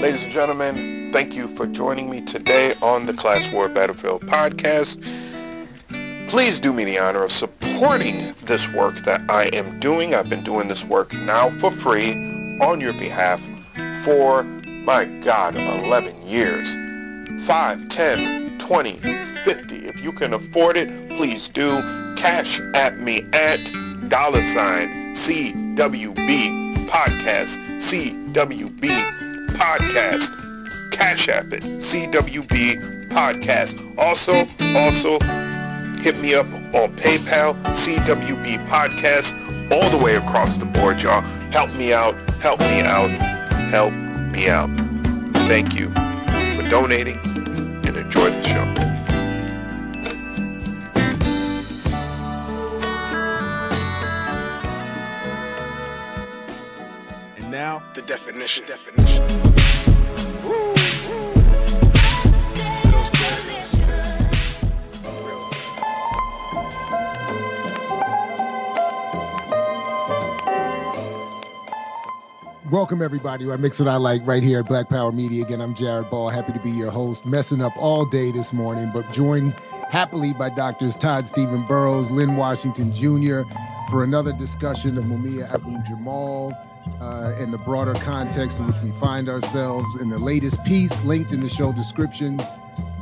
Ladies and gentlemen, thank you for joining me today on the Class War Battlefield podcast. Please do me the honor of supporting this work that I am doing. I've been doing this work now for free on your behalf for, my God, 11 years. 5, 10, 20, 50. If you can afford it, please do. Cash at me at dollar sign CWB podcast. CWB podcast. Cash App it. CWB podcast. Also, also hit me up on PayPal, CWB podcast, all the way across the board, y'all. Help me out. Help me out. Help me out. Thank you for donating and enjoy the show. The definition. definition. Welcome everybody I Mix What I Like right here at Black Power Media. Again, I'm Jared Ball, happy to be your host, messing up all day this morning, but joined happily by doctors Todd Steven Burroughs, Linn Washington Jr. for another discussion of Mumia Abu Jamal uh, the broader context in which we find ourselves in the latest piece linked in the show description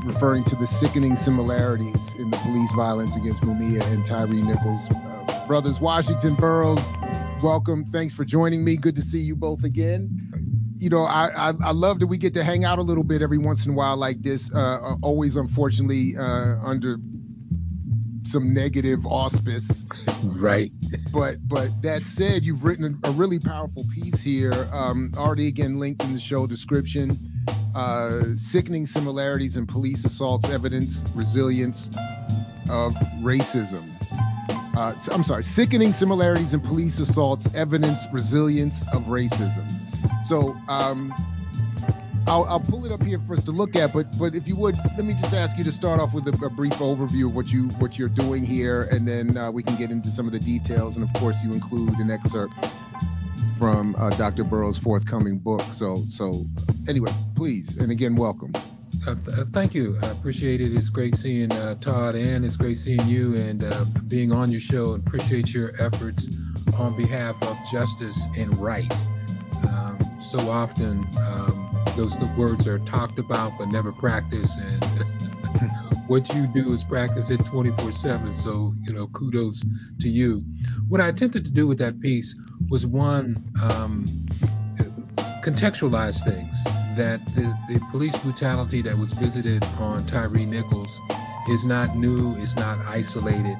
referring to the sickening similarities in the police violence against Mumia and Tyre Nichols. Uh, brothers Washington Burroughs, welcome. Thanks for joining me. Good to see you both again. You know, I, I I love that we get to hang out a little bit every once in a while like this. Uh, uh, always, unfortunately, uh, under some negative auspice. Right. But but that said, you've written a, a really powerful piece here. Um, already again linked in the show description. Uh, sickening similarities in police assaults, evidence, resilience of racism. Uh, I'm sorry, sickening similarities in police assaults, evidence, resilience of racism. So um, I'll, I'll pull it up here for us to look at, but but if you would, let me just ask you to start off with a, a brief overview of what you what you're doing here, and then uh, we can get into some of the details. And of course, you include an excerpt from uh, Dr. Burroughs' forthcoming book. So so anyway, please, and again, welcome. Uh, th- uh, thank you. I appreciate it. It's great seeing uh, Todd, and it's great seeing you and uh, being on your show. And appreciate your efforts on behalf of justice and right. Um, so often, um, those the words are talked about but never practiced. And what you do is practice it 24/7. So you know, kudos to you. What I attempted to do with that piece was one. Um, contextualize things that the, the police brutality that was visited on Tyre Nichols is not new, it's not isolated.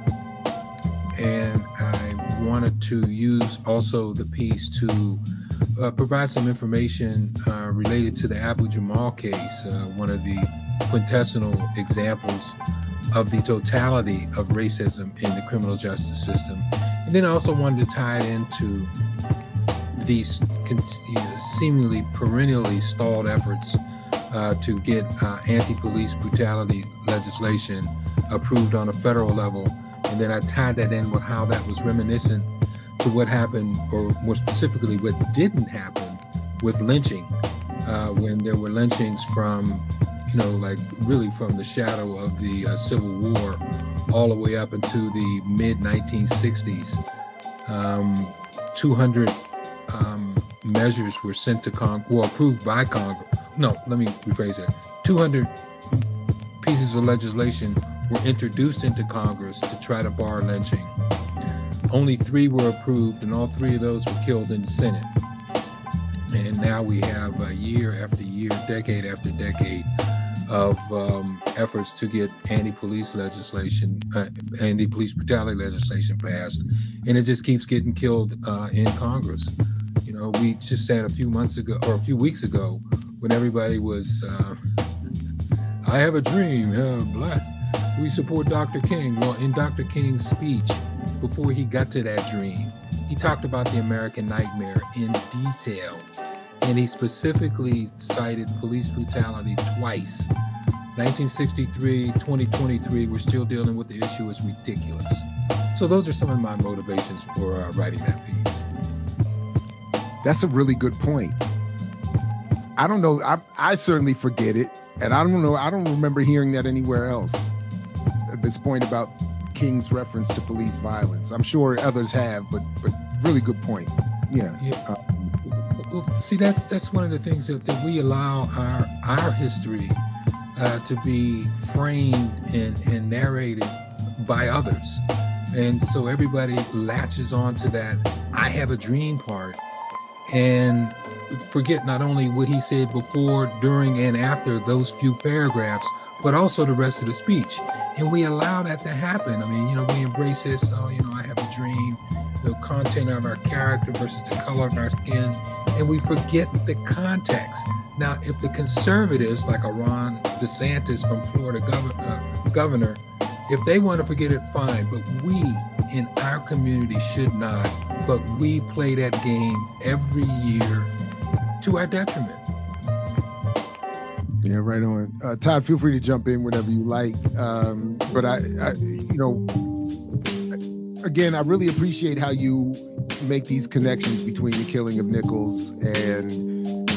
And I wanted to use also the piece to uh, provide some information uh, related to the Abu Jamal case, uh, one of the quintessential examples of the totality of racism in the criminal justice system. And then I also wanted to tie it into these con- you know, seemingly perennially stalled efforts uh, to get uh, anti-police brutality legislation approved on a federal level, and then I tied that in with how that was reminiscent to what happened, or more specifically, what didn't happen with lynching, uh, when there were lynchings from, you know, like really from the shadow of the uh, Civil War all the way up into the mid 1960s. Um, 200 um, measures were sent to Congress, were approved by Congress. No, let me rephrase that. 200 pieces of legislation were introduced into Congress to try to bar lynching. Only three were approved, and all three of those were killed in the Senate. And now we have a year after year, decade after decade of um, efforts to get anti-police legislation, uh, anti-police brutality legislation passed, and it just keeps getting killed uh, in Congress. You know, we just said a few months ago or a few weeks ago when everybody was, uh, "I have a dream, black." We support Dr. King. Well, in Dr. King's speech, before he got to that dream, he talked about the American nightmare in detail. And he specifically cited police brutality twice. 1963, 2023, we're still dealing with the issue it's ridiculous. So those are some of my motivations for uh, writing that piece. That's a really good point. I don't know. I I certainly forget it, and I don't know. I don't remember hearing that anywhere else. This point about King's reference to police violence, I'm sure others have, but but really good point. Yeah. yeah. Uh, well, see, that's that's one of the things that, that we allow our our history uh, to be framed and, and narrated by others, and so everybody latches on to that "I have a dream" part, and forget not only what he said before, during, and after those few paragraphs, but also the rest of the speech. And we allow that to happen. I mean, you know, we embrace this. Oh, you know, I have a dream. The content of our character versus the color of our skin, and we forget the context. Now, if the conservatives, like a Ron DeSantis from Florida gov- uh, governor, if they want to forget it, fine. But we in our community should not. But we play that game every year to our detriment. Yeah, right on. Uh, Todd, feel free to jump in whenever you like. Um, but I, I, you know, again, I really appreciate how you make these connections between the killing of Nichols and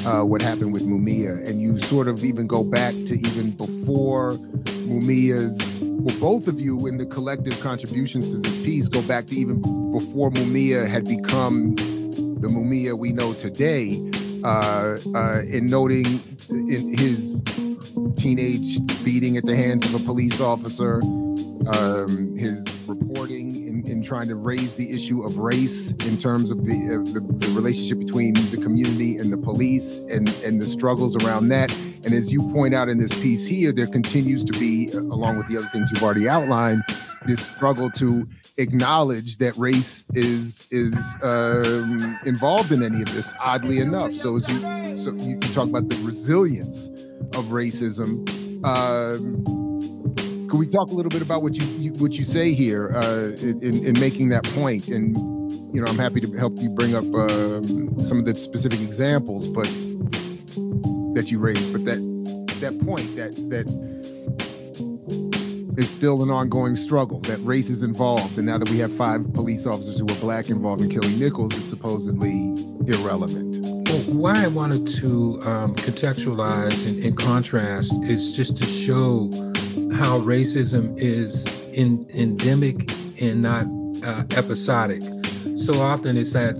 uh, what happened with Mumia, and you sort of even go back to even before Mumia's. Well, both of you in the collective contributions to this piece go back to even before Mumia had become the Mumia we know today uh, uh, in noting in his teenage beating at the hands of a police officer, um, his reporting in, in, trying to raise the issue of race in terms of the, uh, the, the, relationship between the community and the police and, and the struggles around that. And as you point out in this piece here, there continues to be, along with the other things you've already outlined, this struggle to acknowledge that race is is um, involved in any of this. Oddly enough, so as you so you, talk about the resilience of racism. Um, can we talk a little bit about what you, you what you say here uh, in, in making that point? And you know, I'm happy to help you bring up um, some of the specific examples, but that you raised. But that that point that that is still an ongoing struggle. That race is involved, and now that we have five police officers who are black involved in killing Nichols, it's supposedly irrelevant. Well, why I wanted to um, contextualize and, and, contrast is just to show how racism is in, endemic and not uh, episodic. So often it's that,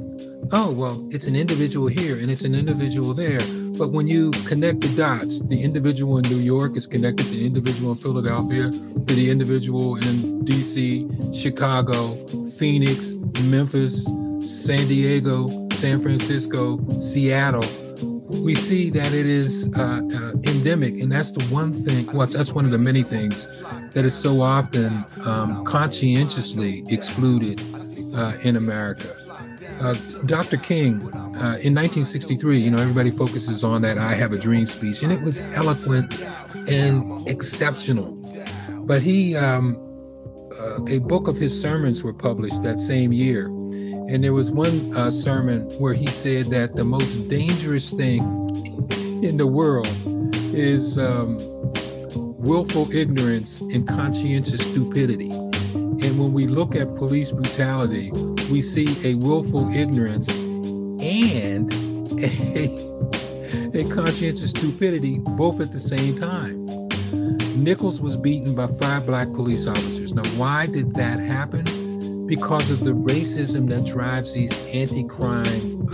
oh, well, it's an individual here and it's an individual there but when you connect the dots, the individual in New York is connected to the individual in Philadelphia, to the individual in DC, Chicago, Phoenix, Memphis, San Diego, San Francisco, Seattle. We see that it is uh, uh, endemic, and that's the one thing. Well, that's one of the many things that is so often um, conscientiously excluded uh, in America. Uh, Dr. King, uh, in 1963, you know, everybody focuses on that I Have a Dream speech, and it was eloquent and exceptional. But he, um, uh, a book of his sermons were published that same year. And there was one uh, sermon where he said that the most dangerous thing in the world is um, willful ignorance and conscientious stupidity. And when we look at police brutality, we see a willful ignorance and a, a conscientious stupidity both at the same time. Nichols was beaten by five black police officers. Now, why did that happen? Because of the racism that drives these anti-crime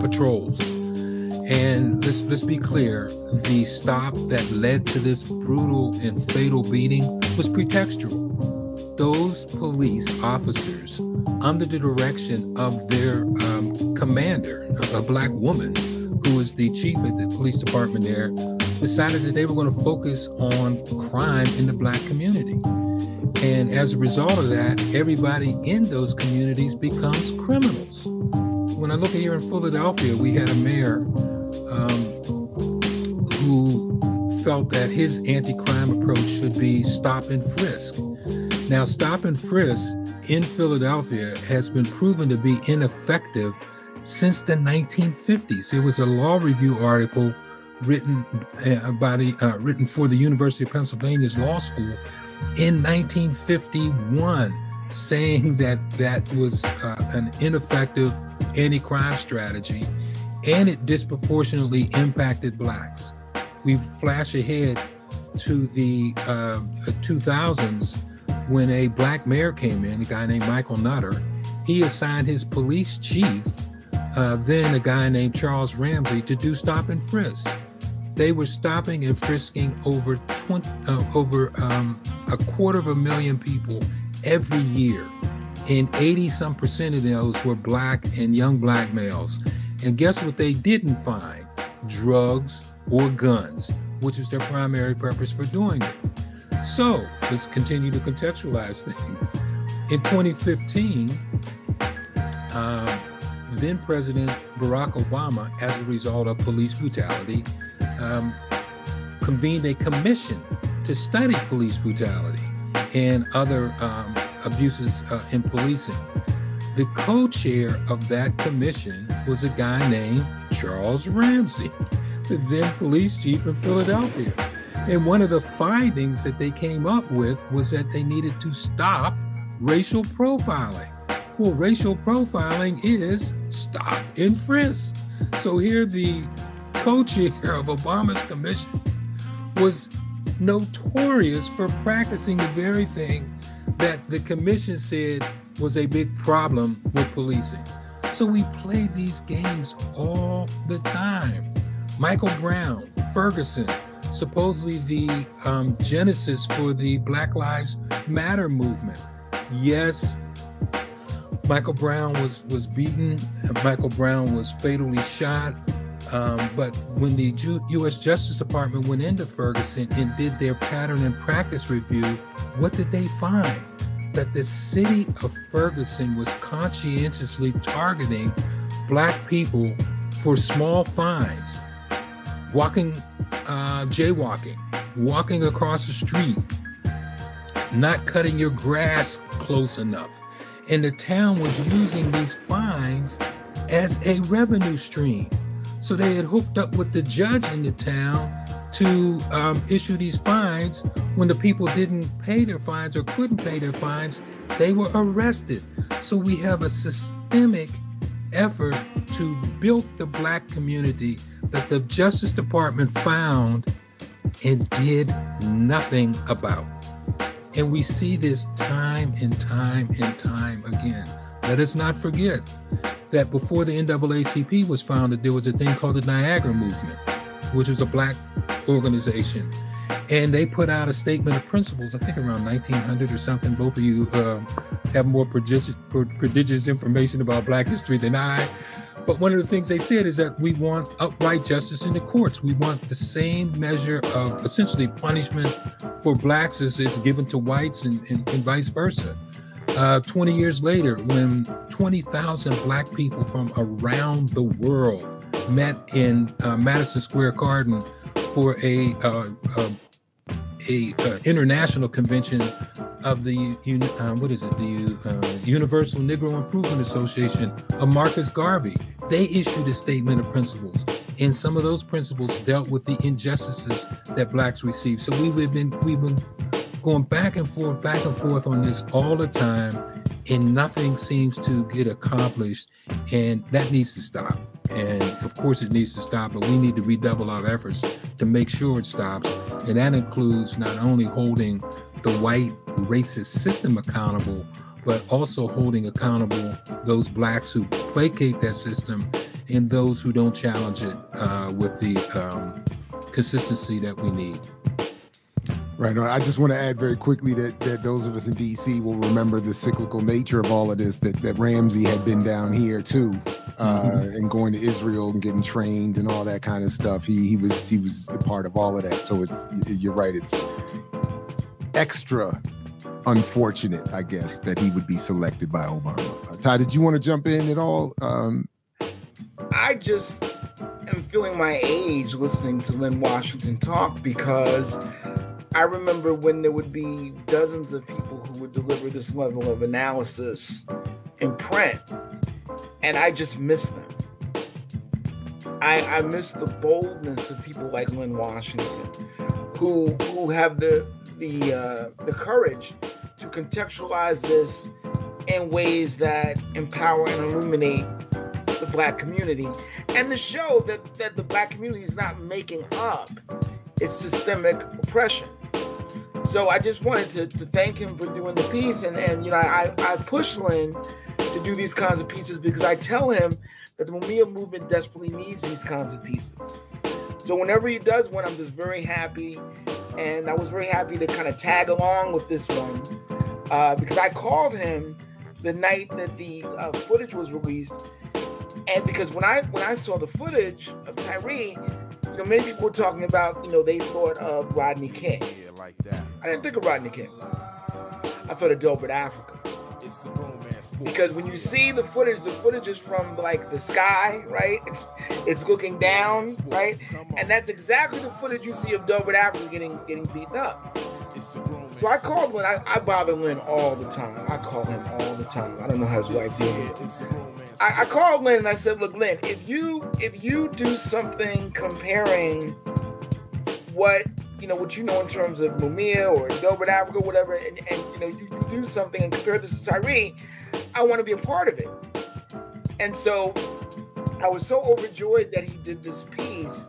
patrols. And let's let's be clear, the stop that led to this brutal and fatal beating was pretextual those police officers, under the direction of their um, commander, a, black woman who was the chief of the police department there, decided that they were going to focus on crime in the black community. And as a result of that, everybody in those communities becomes criminals. When I look here in Philadelphia, we had a mayor um, who felt that his anti crime approach should be stop and frisk. Now, stop and frisk in Philadelphia has been proven to be ineffective since the 1950s. It was a law review article written uh, by the uh, written for the University of Pennsylvania's law school in 1951, saying that that was uh, an ineffective anti-crime strategy. and it disproportionately impacted blacks. We flash ahead to the uh, 2000s when a black mayor came in, a guy named Michael Nutter. He assigned his police chief, uh, then a guy named Charles Ramsey, to do stop and frisk. They were stopping and frisking over 20, uh, over um, a quarter of a million people every year, and 80 some percent of those were black and young black males. And guess what they didn't find? Drugs or guns, which is their primary purpose for doing it. So let's continue to contextualize things. In 2015, uh, then President Barack Obama, as a result of police brutality, um, convened a commission to study police brutality and other um, abuses uh, in policing. The co chair of that commission was a guy named Charles Ramsey, the then police chief in Philadelphia. And one of the findings that they came up with was that they needed to stop racial profiling. Well, racial profiling is stop and frisk. So here the co-chair of Obama's commission was notorious for practicing the very thing that the commission said was a big problem with policing. So we play these games all the time. Michael Brown, Ferguson, supposedly the um, genesis for the Black Lives Matter movement. Yes, Michael Brown was was beaten. Michael Brown was fatally shot. Um, but when the U.S. Justice Department went into Ferguson and did their pattern and practice review, what did they find? that the city of Ferguson was conscientiously targeting black people for small fines, walking, uh, jaywalking, walking across the street, not cutting your grass close enough. And the town was using these fines as a revenue stream. So they had hooked up with the judge in the town to um, issue these fines when the people didn't pay their fines or couldn't pay their fines, they were arrested. So we have a systemic effort to build the black community that the Justice Department found and did nothing about. And we see this time and time and time again. Let us not forget that before the NAACP was founded, there was a thing called the Niagara Movement, which was a black organization. And they put out a statement of principles, I think around 1900 or something. Both of you uh, have more prodigious, prodigious information about Black history than I. But one of the things they said is that we want upright justice in the courts. We want the same measure of essentially punishment for blacks as is given to whites and, and, and vice versa. Uh, 20 years later, when 20,000 black people from around the world met in uh, Madison Square Garden for a uh, uh, a uh, international convention of the uh, what is it the Universal Negro Improvement Association of Marcus Garvey. They issued a statement of principles, and some of those principles dealt with the injustices that blacks received. So we've been we've been going back and forth, back and forth on this all the time, and nothing seems to get accomplished, and that needs to stop. And of course, it needs to stop, but we need to redouble our efforts to make sure it stops. And that includes not only holding the white racist system accountable, but also holding accountable those blacks who placate that system and those who don't challenge it uh, with the um, consistency that we need. Right. I just want to add very quickly that, that those of us in DC will remember the cyclical nature of all of this, that, that Ramsey had been down here too, uh, mm-hmm. and going to Israel and getting trained and all that kind of stuff. He, he was he was a part of all of that. So it's you're right. It's extra unfortunate, I guess, that he would be selected by Obama. Uh, Ty, did you want to jump in at all? Um, I just am feeling my age listening to Linn Washington talk because I remember when there would be dozens of people who would deliver this level of analysis in print, and I just miss them. I, I miss the boldness of people like Linn Washington, who who have the the uh, the courage to contextualize this in ways that empower and illuminate the black community and to show that, that the black community is not making up its systemic oppression. So I just wanted to, to thank him for doing the piece. And, and you know, I, I push Linn to do these kinds of pieces because I tell him that the Mumia movement desperately needs these kinds of pieces. So whenever he does one, I'm just very happy. And I was very happy to kind of tag along with this one uh, because I called him the night that the uh, footage was released. And because when I when I saw the footage of Tyre, you know, many people were talking about, you know, they thought of Rodney King. Yeah, like that. I didn't think of Rodney King. I thought of Delbert Africa. It's a romance. Because when you see the footage, the footage is from like the sky, right? It's it's looking down, right? And that's exactly the footage you see of Delbert Africa getting getting beaten up. So I called Linn. I, I bother Linn all the time. I call him all the time. I don't know how his wife deals with it. I, I called Linn and I said, "Look, Linn, if you if you do something comparing what you know what you know in terms of Mumia or Delbert Africa, whatever, and, and you know you, you do something and compare this to Tyre, I want to be a part of it." And so I was so overjoyed that he did this piece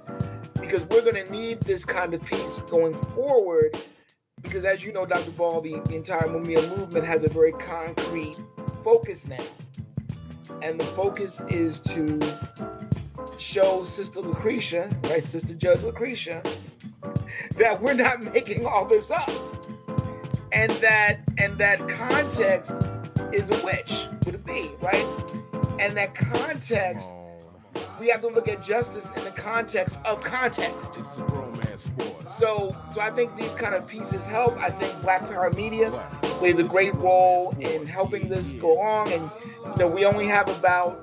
because we're going to need this kind of piece going forward because as you know, Dr. Ball, the, the entire Mumia movement has a very concrete focus now. And the focus is to show Sister Lucretia, right, Sister Judge Lucretia, that we're not making all this up. And that and that context is a witch with a B, right? And that context we have to look at justice in the context of context. It's a romance sport. So, so I think these kind of pieces help. I think Black Power Media plays a great role in helping this go along. And know, we only have about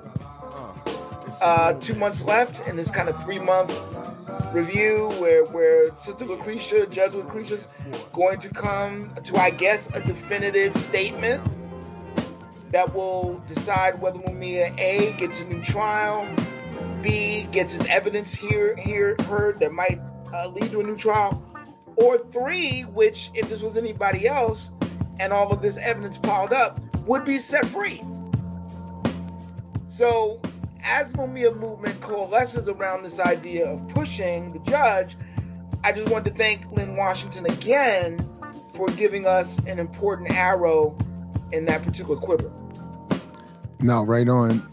uh, two months left in this kind of three month review where where Sister Lucretia, Judge Lucretia's going to come to, I guess, a definitive statement that will decide whether Mumia A gets a new trial B gets his evidence here here heard that might uh, lead to a new trial, or three, which if this was anybody else and all of this evidence piled up, would be set free. So, as Mumia movement coalesces around this idea of pushing the judge, I just want to thank Linn Washington again for giving us an important arrow in that particular quiver. Now, right on.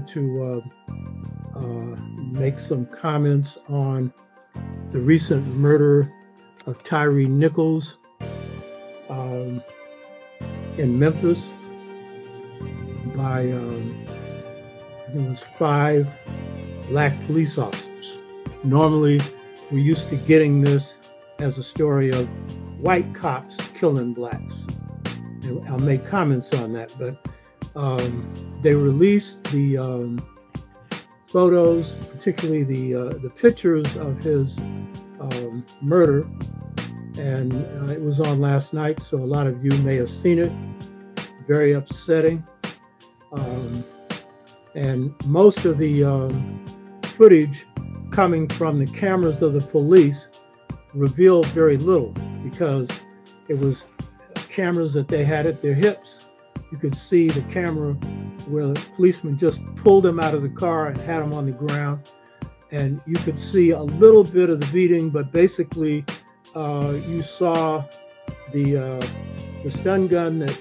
Wanted to uh, uh, make some comments on the recent murder of Tyre Nichols um, in Memphis by, um, I think it was five black police officers. Normally, we're used to getting this as a story of white cops killing blacks. And I'll make comments on that, but um, they released the um, photos, particularly the uh, the pictures of his um, murder, and uh, it was on last night, so a lot of you may have seen it. Very upsetting, um, and most of the um, footage coming from the cameras of the police revealed very little because it was cameras that they had at their hips you could see the camera where the policeman just pulled him out of the car and had him on the ground. And you could see a little bit of the beating, but basically, uh, you saw the uh, the stun gun that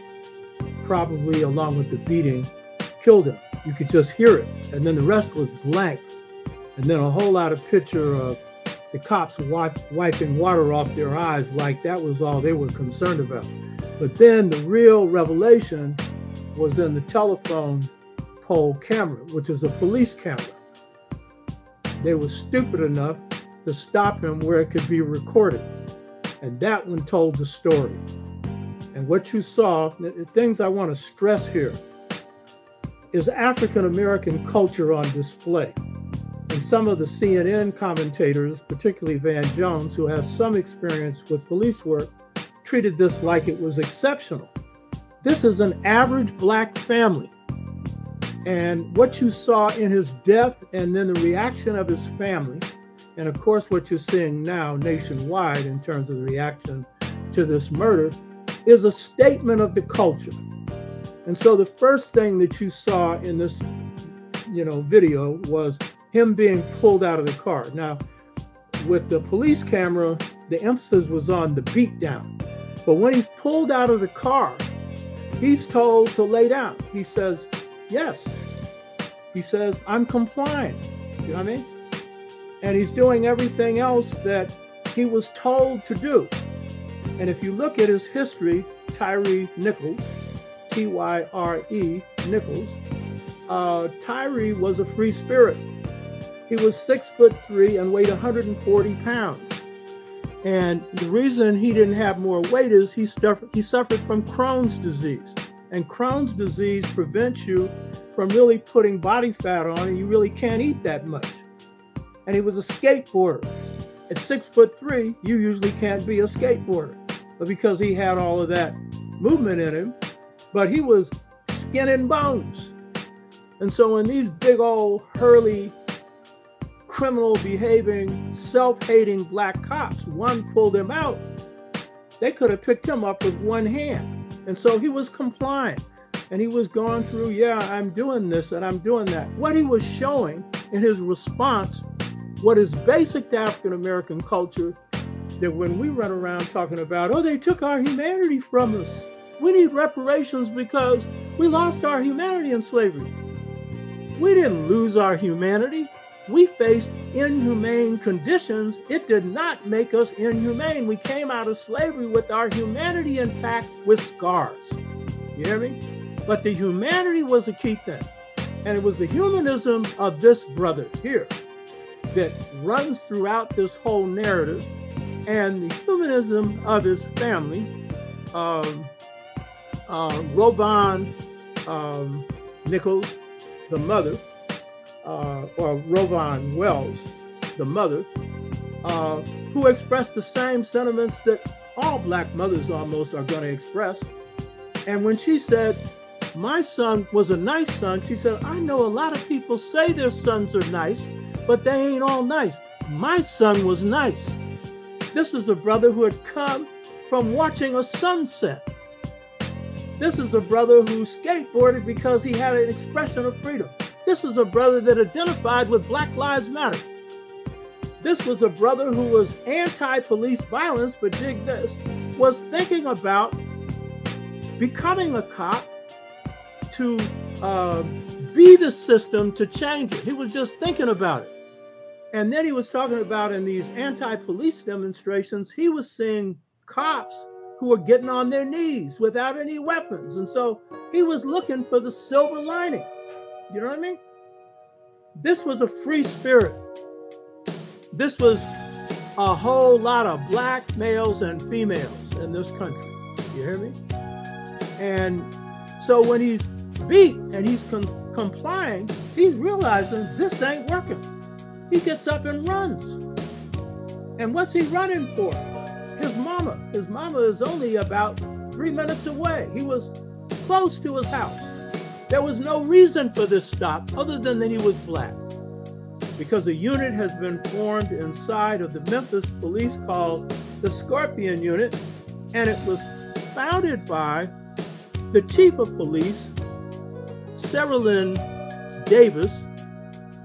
probably, along with the beating, killed him. You could just hear it, and then the rest was blank. And then a whole lot of picture of the cops wiping water off their eyes, like that was all they were concerned about. But then the real revelation was in the telephone pole camera, which is a police camera. They were stupid enough to stop him where it could be recorded. And that one told the story. And what you saw, the things I want to stress here is African American culture on display. And some of the CNN commentators, particularly Van Jones, who has some experience with police work, treated this like it was exceptional. This is an average black family. And what you saw in his death and then the reaction of his family, and of course, what you're seeing now nationwide in terms of the reaction to this murder, is a statement of the culture. And so the first thing that you saw in this, you know, video was him being pulled out of the car. Now, with the police camera, the emphasis was on the beat down. But when he's pulled out of the car, he's told to lay down. He says, Yes. He says, I'm complying. You know what I mean? And he's doing everything else that he was told to do. And if you look at his history, Tyre Nichols, T Y R E Nichols, uh, Tyre was a free spirit. He was six foot three and weighed 140 pounds. And the reason he didn't have more weight is he suffered, he suffered from Crohn's disease. And Crohn's disease prevents you from really putting body fat on, and you really can't eat that much. And he was a skateboarder. At six foot three, you usually can't be a skateboarder. But because he had all of that movement in him, but he was skin and bones. And so when these big old Hurley criminal behaving, self hating black cops. One pulled him out. They could have picked him up with one hand. And so he was compliant And he was going through, yeah, I'm doing this and I'm doing that. What he was showing in his response, what is basic to African American culture, that when we run around talking about, oh, they took our humanity from us. We need reparations because we lost our humanity in slavery. We didn't lose our humanity we faced inhumane conditions. It did not make us inhumane. We came out of slavery with our humanity intact with scars. You hear me? But the humanity was a key thing. And it was the humanism of this brother here that runs throughout this whole narrative and the humanism of his family. Um, uh, RowVaughn um, Nichols, the mother, uh, or RowVaughn Wells, the mother, uh, who expressed the same sentiments that all black mothers almost are going to express. And when she said, My son was a nice son, she said, I know a lot of people say their sons are nice, but they ain't all nice. My son was nice. This was a brother who had come from watching a sunset. This is a brother who skateboarded because he had an expression of freedom. This was a brother that identified with Black Lives Matter. This was a brother who was anti police violence, but dig this, was thinking about becoming a cop to uh, be the system to change it. He was just thinking about it. And then he was talking about in these anti police demonstrations, he was seeing cops who were getting on their knees without any weapons. And so he was looking for the silver lining. You know what I mean? This was a free spirit. This was a whole lot of black males and females in this country. You hear me? And so when he's beat and he's com- complying, he's realizing this ain't working. He gets up and runs. And what's he running for? His mama. His mama is only about three minutes away. He was close to his house. There was no reason for this stop other than that he was black. Because a unit has been formed inside of the Memphis police called the Scorpion Unit, and it was founded by the chief of police, Cerelyn Davis,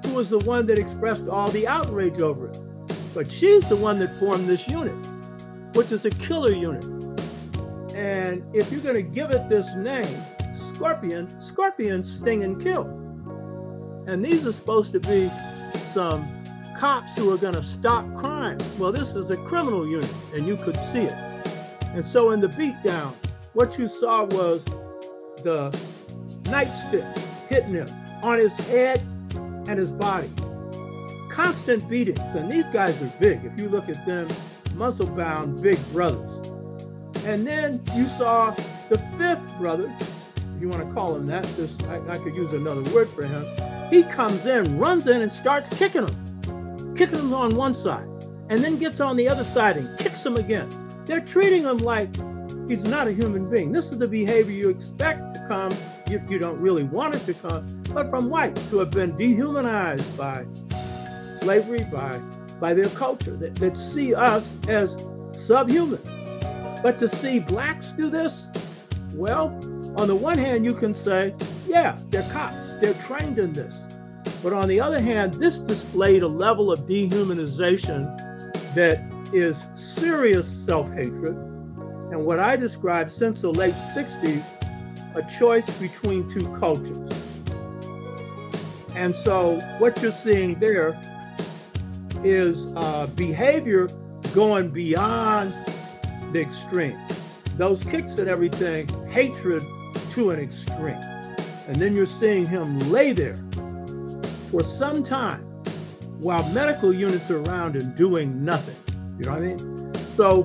who was the one that expressed all the outrage over it. But she's the one that formed this unit, which is a killer unit. And if you're going to give it this name, scorpion, scorpions sting and kill. And these are supposed to be some cops who are going to stop crime. Well, this is a criminal unit, and you could see it. And so in the beatdown, what you saw was the nightstick hitting him on his head and his body. Constant beatings. And these guys are big. If you look at them, muscle bound big brothers. And then you saw the fifth brother you want to call him that, just I, I could use another word for him. He comes in, runs in, and starts kicking him, kicking him on one side, and then gets on the other side and kicks him again. They're treating him like he's not a human being. This is the behavior you expect to come. if you don't really want it to come, but from whites who have been dehumanized by slavery, by by their culture, that, that see us as subhuman. But to see blacks do this, well, on the one hand, you can say, yeah, they're cops, they're trained in this. But on the other hand, this displayed a level of dehumanization that is serious self hatred. And what I described since the late 60s, a choice between two cultures. And so what you're seeing there is uh, behavior going beyond the extreme. Those kicks at everything, hatred to an extreme. And then you're seeing him lay there for some time while medical units are around and doing nothing. You know what I mean? So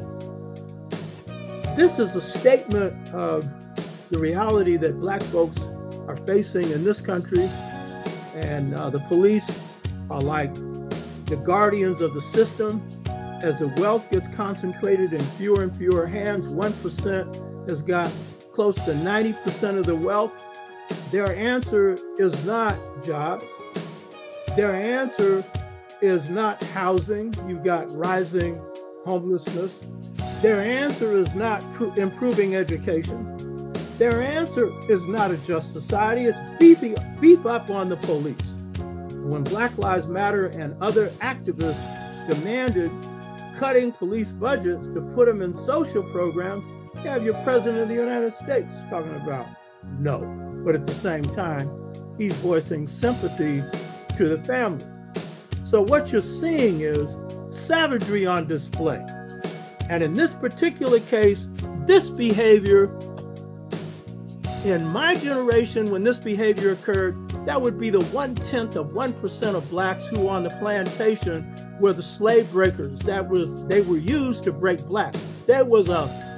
this is a statement of the reality that black folks are facing in this country. And uh, the police are like the guardians of the system. As the wealth gets concentrated in fewer and fewer hands, 1% has got close to 90% of the wealth. Their answer is not jobs. Their answer is not housing. You've got rising homelessness. Their answer is not pr- improving education. Their answer is not a just society. It's beefing, beef up on the police. When Black Lives Matter and other activists demanded cutting police budgets to put them in social programs, you have your president of the United States talking about no. But at the same time, he's voicing sympathy to the family. So what you're seeing is savagery on display. And in this particular case, this behavior, in my generation, when this behavior occurred, that would be the one tenth of one percent of blacks who on the plantation were the slave breakers. That was they were used to break blacks. There was a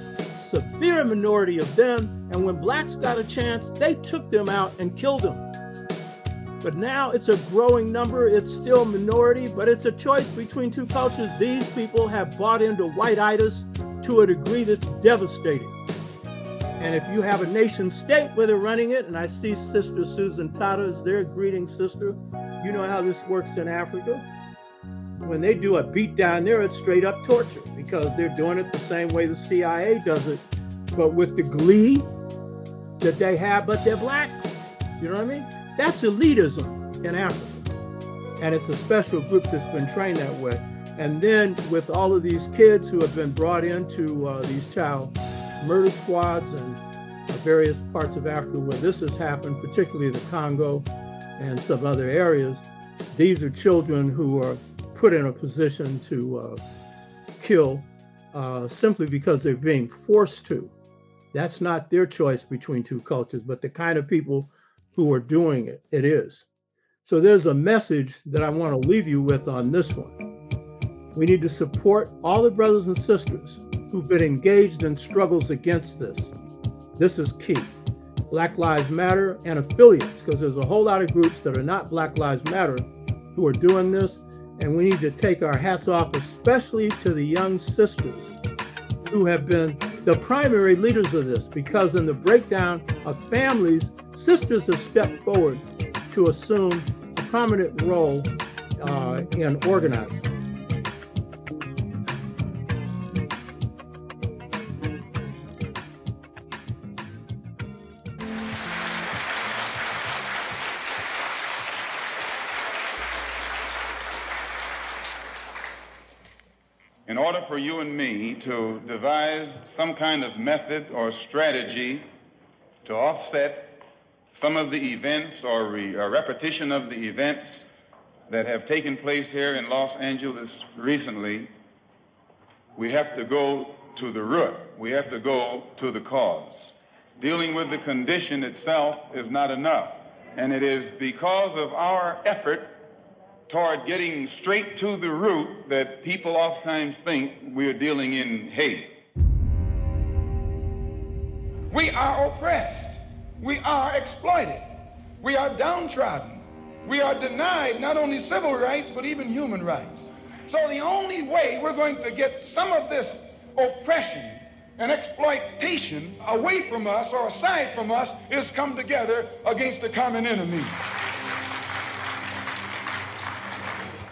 severe minority of them, and when blacks got a chance, they took them out and killed them. But now it's a growing number. It's still minority, but it's a choice between two cultures. These people have bought into whiteitis to a degree that's devastating. And if you have a nation state where they're running it, and I see Sister Susan Tata is there, greeting sister. You know how this works in Africa. When they do a beat down there, it's straight up torture because they're doing it the same way the CIA does it, but with the glee that they have, but they're black. You know what I mean? That's elitism in Africa. And it's a special group that's been trained that way. And then with all of these kids who have been brought into uh, these child murder squads and various parts of Africa where this has happened, particularly the Congo and some other areas, these are children who are put in a position to uh, kill uh, simply because they're being forced to. That's not their choice between two cultures, but the kind of people who are doing it. It is. So there's a message that I want to leave you with on this one. We need to support all the brothers and sisters who've been engaged in struggles against this. This is key. Black Lives Matter and affiliates, because there's a whole lot of groups that are not Black Lives Matter who are doing this. And we need to take our hats off, especially to the young sisters who have been the primary leaders of this, because in the breakdown of families, sisters have stepped forward to assume a prominent role uh, in organizing. For you and me to devise some kind of method or strategy to offset some of the events or re- a repetition of the events that have taken place here in Los Angeles recently, we have to go to the root. We have to go to the cause. Dealing with the condition itself is not enough. And it is because of our effort toward getting straight to the root that people oftentimes think we're dealing in hate. We are oppressed. we are exploited. We are downtrodden. We are denied not only civil rights, but even human rights. So the only way we're going to get some of this oppression and exploitation away from us or aside from us is come together against the common enemy.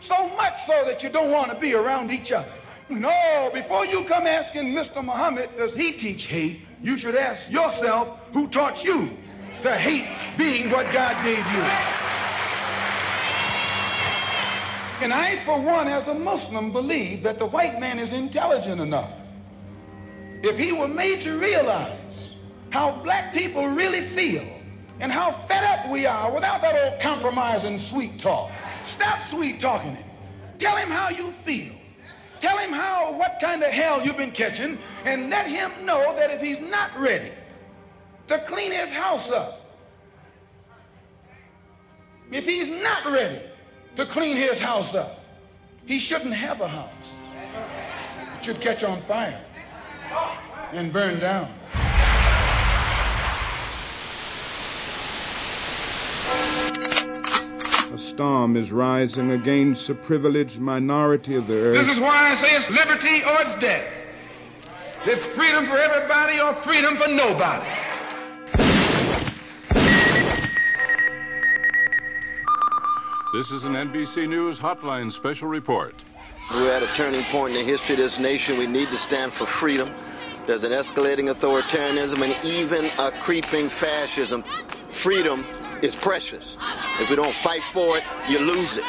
So much so that you don't want to be around each other. No, before you come asking Mr. Muhammad, does he teach hate? You should ask yourself, who taught you to hate being what God gave you? And I, for one, as a Muslim, believe that the white man is intelligent enough. If he were made to realize how black people really feel and how fed up we are without that old compromise and sweet talk. Stop sweet talking him. Tell him how you feel. Tell him how, what kind of hell you've been catching, and let him know that if he's not ready to clean his house up, if he's not ready to clean his house up, he shouldn't have a house. It should catch on fire and burn down. Storm is rising against the privileged minority of the earth. This is why I say it's liberty or it's death. It's freedom for everybody or freedom for nobody. This is an NBC News Hotline special report. We're at a turning point in the history of this nation. We need to stand for freedom. There's an escalating authoritarianism and even a creeping fascism. Freedom is precious. If we don't fight for it, you lose it.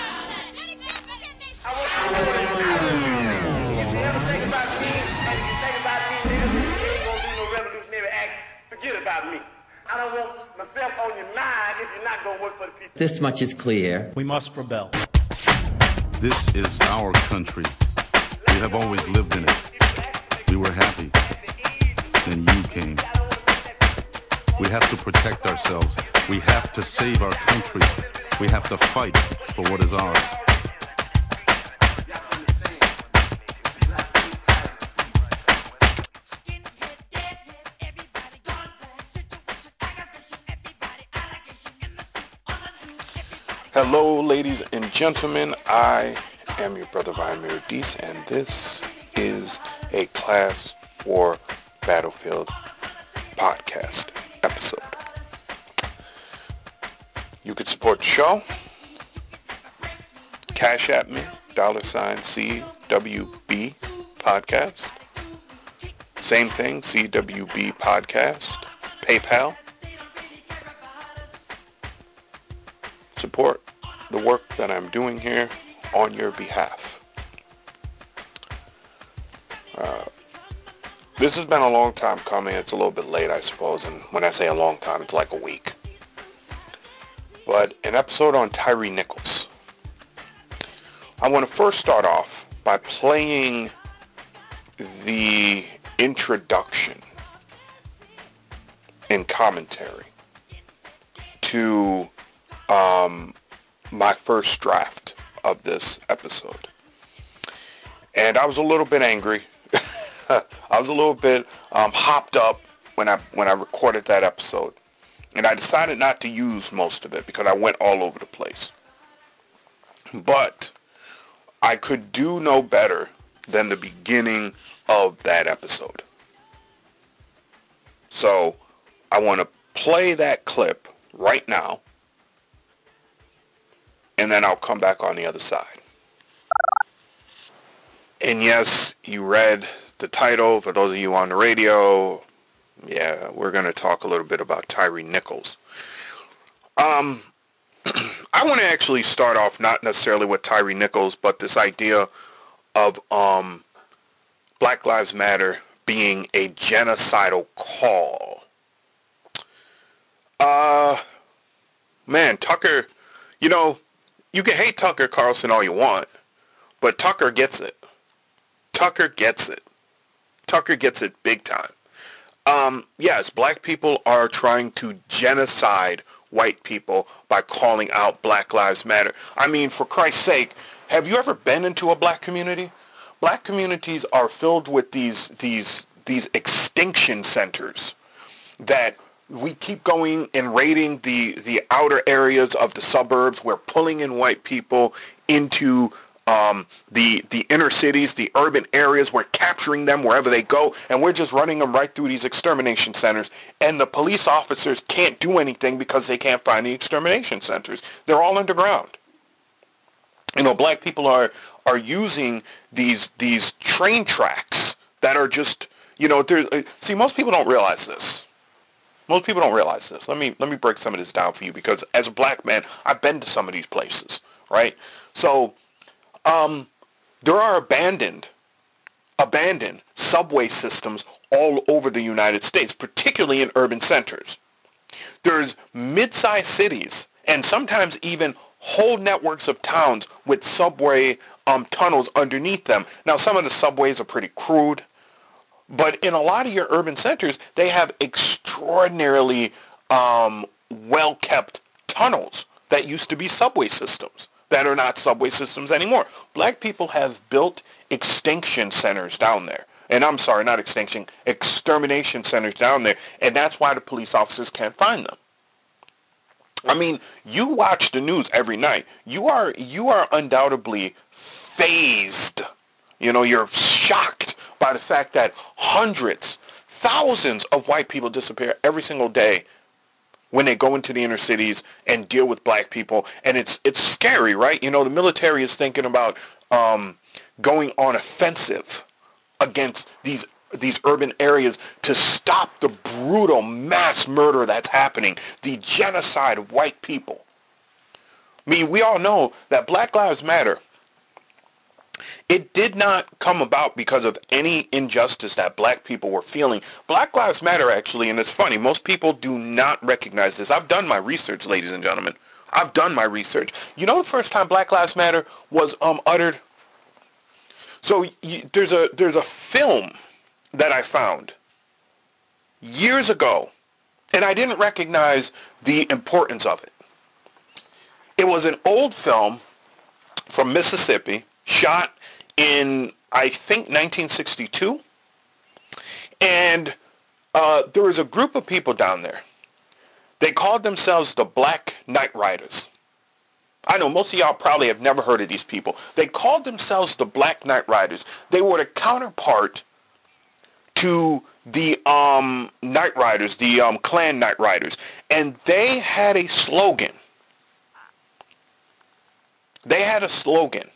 Forget about me. I don't want myself on your mind if you're not going to work for the people. This much is clear. We must rebel. This is our country. We have always lived in it. We were happy. Then you came. We have to protect ourselves. We have to save our country. We have to fight for what is ours. Hello, ladies and gentlemen. I am your brother Vimir Deese, and this is a Class War Battlefield podcast episode. You could support the show. Cash App me, dollar sign CWB podcast. Same thing, CWB podcast. PayPal. Support the work that I'm doing here on your behalf. Uh, this has been a long time coming. It's a little bit late, I suppose. And when I say a long time, it's like a week. But an episode on Tyre Nichols. I want to first start off by playing the introduction and commentary to um, my first draft of this episode. And I was a little bit angry. I was a little bit um, hopped up when I when I recorded that episode, and I decided not to use most of it because I went all over the place. But I could do no better than the beginning of that episode. So I want to play that clip right now and then I'll come back on the other side. And yes, you read the title. For those of you on the radio, yeah, we're going to talk a little bit about Tyre Nichols. Um, I want to actually start off not necessarily with Tyre Nichols, but this idea of um, Black Lives Matter being a genocidal call. Uh, man, Tucker Tucker, you know, you can hate Tucker Carlson all you want, but Tucker gets it. Tucker gets it. Tucker gets it big time. Um, yes, black people are trying to genocide white people by calling out Black Lives Matter. I mean, for Christ's sake, have you ever been into a black community? Black communities are filled with these these these extinction centers that we keep going and raiding the the outer areas of the suburbs. We're pulling in white people into um, the the inner cities, the urban areas. We're capturing them wherever they go, and we're just running them right through these extermination centers. And the police officers can't do anything because they can't find the extermination centers. They're all underground. You know, black people are are using these these train tracks that are just you know. Uh, see, most people don't realize this. Most people don't realize this. Let me let me break some of this down for you because as a black man, I've been to some of these places, right? So um, there are abandoned, abandoned subway systems all over the United States, particularly in urban centers. There's mid-sized cities and sometimes even whole networks of towns with subway um, tunnels underneath them. Now, some of the subways are pretty crude, but in a lot of your urban centers, they have extraordinarily um, well-kept tunnels that used to be subway systems that are not subway systems anymore. Black people have built extinction centers down there. And I'm sorry, not extinction, extermination centers down there. And that's why the police officers can't find them. I mean, you watch the news every night. You are you are undoubtedly phased. You know, you're shocked by the fact that hundreds, thousands of white people disappear every single day when they go into the inner cities and deal with black people. And it's it's scary, right? You know, the military is thinking about um, going on offensive against these these urban areas to stop the brutal mass murder that's happening, the genocide of white people. I mean, we all know that Black Lives Matter it did not come about because of any injustice that black people were feeling. Black Lives Matter, actually, and it's funny, most people do not recognize this. I've done my research, ladies and gentlemen. I've done my research. You know the first time Black Lives Matter was um, uttered? So there's a there's a film that I found years ago, and I didn't recognize the importance of it. It was an old film from Mississippi, shot in, I think, 1962. And uh, there was a group of people down there. They called themselves the Black Night Riders. I know most of y'all probably have never heard of these people. They called themselves the Black Night Riders. They were the counterpart to the um, Night Riders, the um, Klan Night Riders. And they had a slogan. They had a slogan.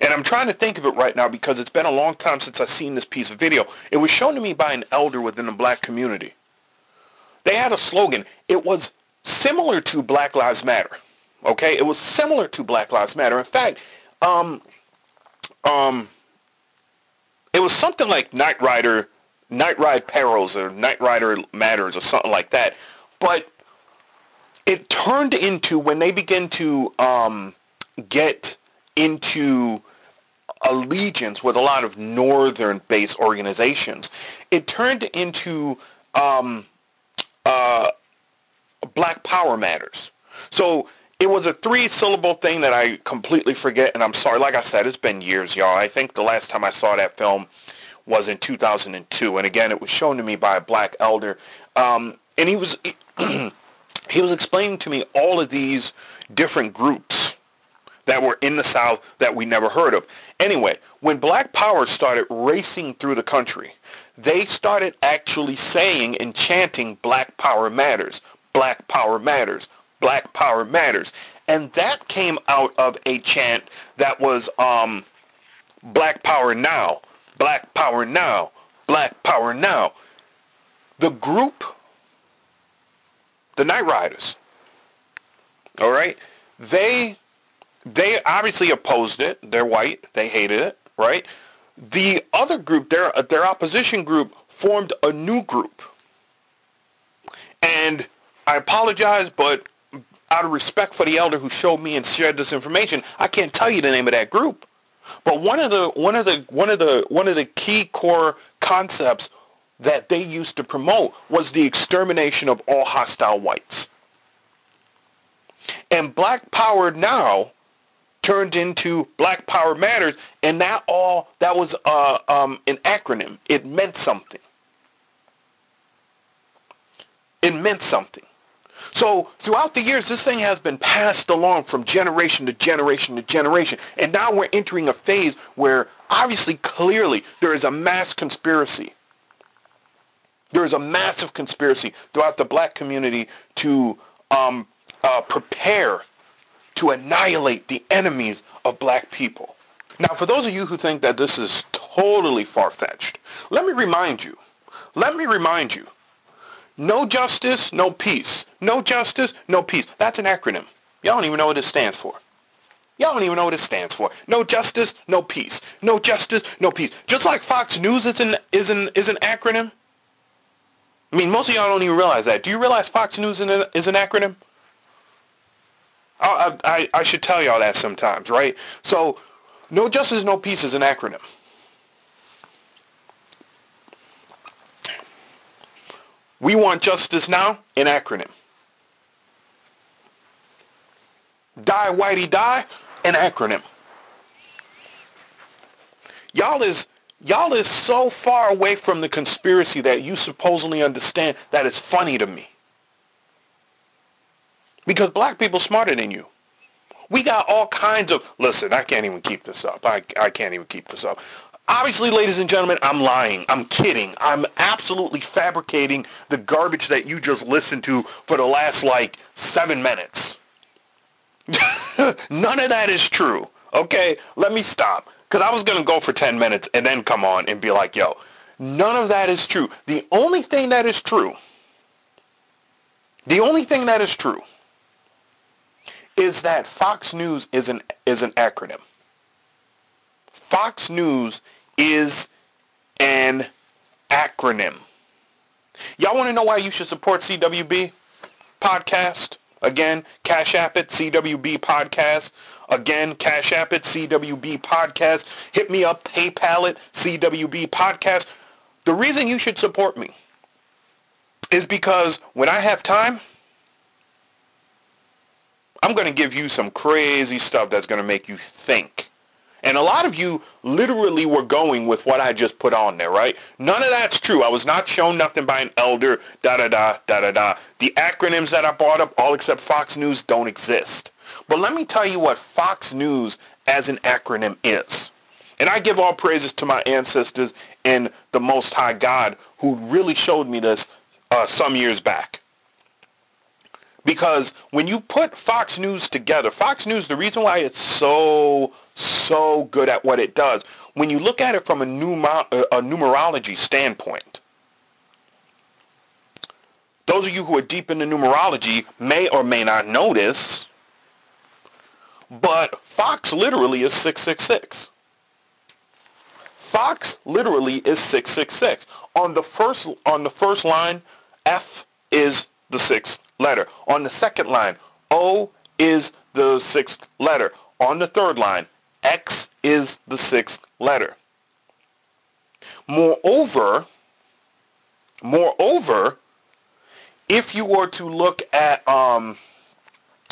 And I'm trying to think of it right now because it's been a long time since I've seen this piece of video. It was shown to me by an elder within the black community. They had a slogan. It was similar to Black Lives Matter. Okay? It was similar to Black Lives Matter. In fact, um, um, it was something like Night Rider, Night Ride Perils or Night Rider Matters or something like that. But it turned into when they began to um, get into allegiance with a lot of northern-based organizations. It turned into um, uh, Black Power Matters. So it was a three-syllable thing that I completely forget, and I'm sorry. Like I said, it's been years, y'all. I think the last time I saw that film was in 2002, and again, it was shown to me by a black elder, um, and he was he was explaining to me all of these different groups that were in the South that we never heard of. Anyway, when Black Power started racing through the country, they started actually saying and chanting Black Power Matters, Black Power Matters, Black Power Matters. And that came out of a chant that was um, Black Power Now, Black Power Now, Black Power Now. The group, the Night Riders, all right, they they obviously opposed it. They're white. They hated it, right? The other group, their their opposition group, formed a new group. And I apologize, but out of respect for the elder who showed me and shared this information, I can't tell you the name of that group. But one of the one of the one of the one of the key core concepts that they used to promote was the extermination of all hostile whites. And Black Power now turned into Black Power Matters, and that all that was uh, um, an acronym. It meant something. It meant something. So throughout the years, this thing has been passed along from generation to generation to generation. And now we're entering a phase where obviously, clearly, there is a mass conspiracy. There is a massive conspiracy throughout the black community to um, uh, prepare to annihilate the enemies of black people. Now, for those of you who think that this is totally far-fetched, let me remind you, let me remind you no justice, no peace. No justice, no peace. That's an acronym. Y'all don't even know what it stands for. Y'all don't even know what it stands for. No justice, no peace. No justice, no peace. Just like Fox News is an is an is an acronym. I mean, most of y'all don't even realize that. Do you realize Fox News is an, is an acronym? Oh, I, I, I should tell y'all that sometimes, right? So, no justice, no peace is an acronym. We want justice now, an acronym. Die Whitey Die, an acronym. Y'all is y'all is so far away from the conspiracy that you supposedly understand that it's funny to me. Because black people smarter than you. We got all kinds of listen, I can't even keep this up. I, I can't even keep this up. Obviously, ladies and gentlemen, I'm lying. I'm kidding. I'm absolutely fabricating the garbage that you just listened to for the last, like, seven minutes. None of that is true. Okay? Let me stop. Because I was going to go for 10 minutes and then come on and be like, yo, none of that is true. The only thing that is true, the only thing that is true is that Fox News is an, is an acronym. Fox News is an acronym. Y'all want to know why you should support CWB podcast? Again, Cash App it, CWB podcast. Again, Cash App it, CWB podcast. Hit me up, PayPal it, CWB podcast. The reason you should support me is because when I have time, I'm going to give you some crazy stuff that's going to make you think. And a lot of you literally were going with what I just put on there, right? None of that's true. I was not shown nothing by an elder, da-da-da, da-da-da. The acronyms that I brought up, all except Fox News, don't exist. But let me tell you what Fox News as an acronym is. And I give all praises to my ancestors and the Most High God who really showed me this uh, some years back. Because when you put Fox News together, Fox News, the reason why it's so, so good at what it does, when you look at it from a, a numerology standpoint, those of you who are deep into numerology may or may not know this, but Fox literally is 666. Fox literally is 666. On the first on the first line, F is the sixth letter. On the second line, O is the sixth letter. On the third line, X is the sixth letter. Moreover, moreover, if you were to look at um,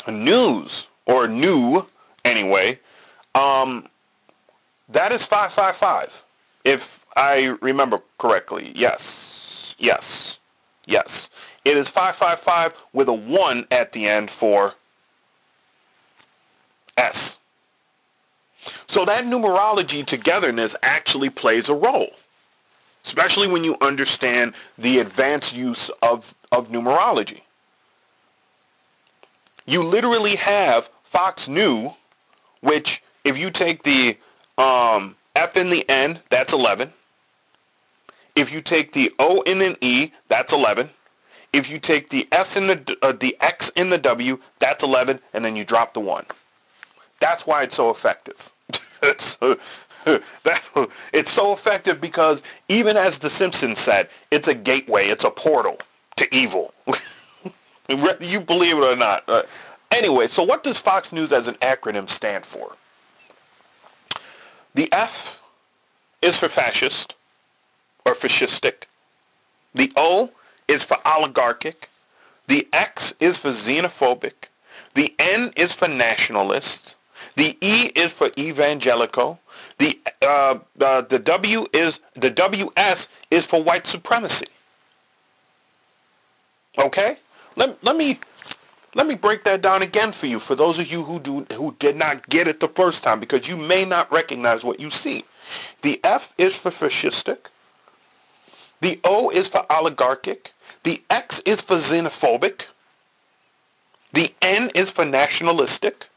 news or new anyway, um, that is 555. If I remember correctly. Yes. Yes. Yes. It is 555 with a 1 at the end for S. So that numerology togetherness actually plays a role, especially when you understand the advanced use of, of numerology. You literally have Fox New, which if you take the um, F in the N, that's 11. If you take the O in an E, that's 11. If you take the S in the uh, the X in the W, that's 11, and then you drop the one. That's why it's so effective. it's, that, it's so effective because even as The Simpsons said, it's a gateway, it's a portal to evil. You believe it or not. Uh, Anyway, so what does Fox News as an acronym stand for? The F is for fascist or fascistic. The O is for oligarchic. The X is for xenophobic. The N is for nationalist. The E is for evangelical. The uh, uh, the W is the WS is for white supremacy. Okay, let let me let me break that down again for you. For those of you who do who did not get it the first time, because you may not recognize what you see. The F is for fascistic. The O is for oligarchic. The X is for xenophobic. The N is for nationalistic.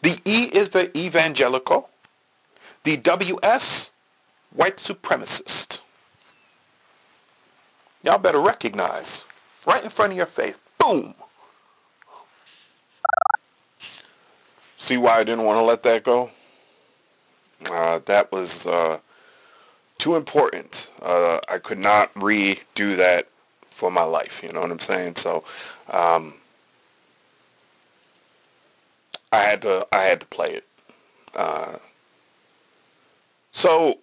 The E is for evangelical. The WS, white supremacist. Y'all better recognize, right in front of your face, boom. See why I didn't want to let that go? Uh, that was uh, too important. Uh, I could not redo that for my life. You know what I'm saying? So um, I had to I had to play it. Uh, so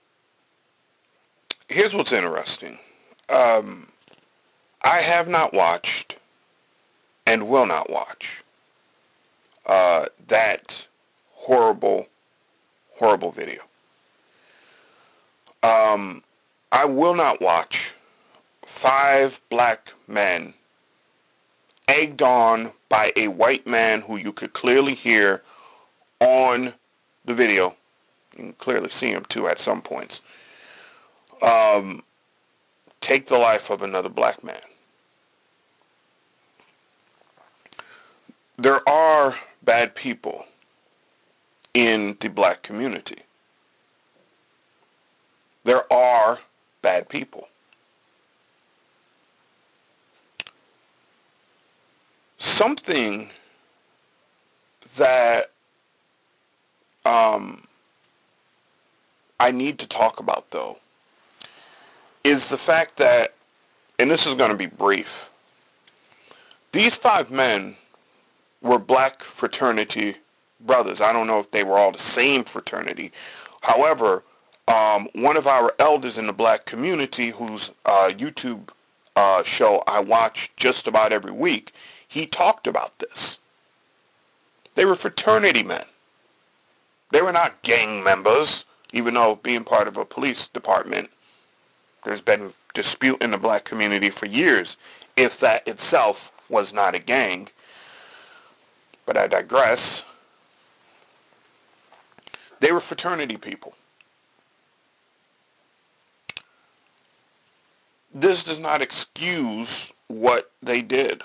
here's what's interesting. Um, I have not watched and will not watch uh, that horrible, horrible video. Um, I will not watch five black men egged on by a white man who you could clearly hear on the video. You can clearly see him too at some points. Um, take the life of another black man. There are bad people in the black community. There are bad people. Something that um, I need to talk about, though, is the fact that, and this is going to be brief, these five men were black fraternity brothers. I don't know if they were all the same fraternity. However, um, one of our elders in the black community, whose uh, YouTube uh, show I watch just about every week, he talked about this. They were fraternity men. They were not gang members, even though being part of a police department, there's been dispute in the black community for years if that itself was not a gang. But I digress. They were fraternity people. This does not excuse what they did.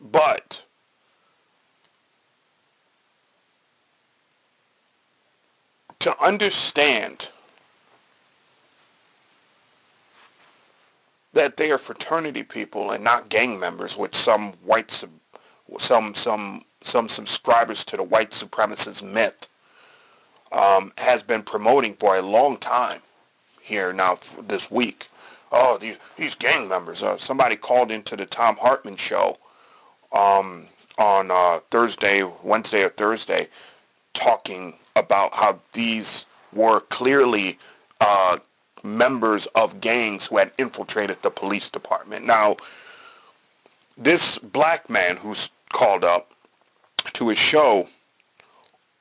But to understand that they are fraternity people and not gang members, which some white some some some subscribers to the white supremacist myth um, has been promoting for a long time here now this week. Oh, these these gang members. Uh, somebody called into the Thom Hartmann show um, on uh, Thursday, Wednesday or Thursday, talking about how these were clearly uh, members of gangs who had infiltrated the police department. Now, this black man who's called up to his show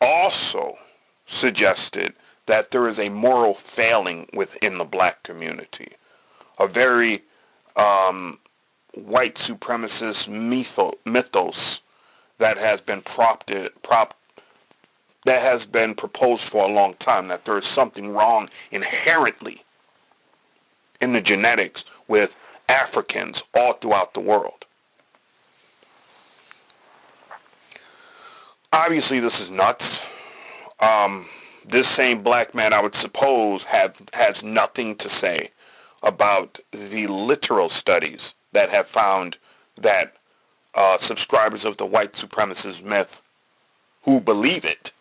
also suggested that there is a moral failing within the black community, a very um, white supremacist mytho- mythos that has been propped, prop, that has been proposed for a long time, that there is something wrong inherently in the genetics with Africans all throughout the world. Obviously, this is nuts. Um, this same black man, I would suppose, have has nothing to say about the literal studies that have found that uh, subscribers of the white supremacist myth who believe it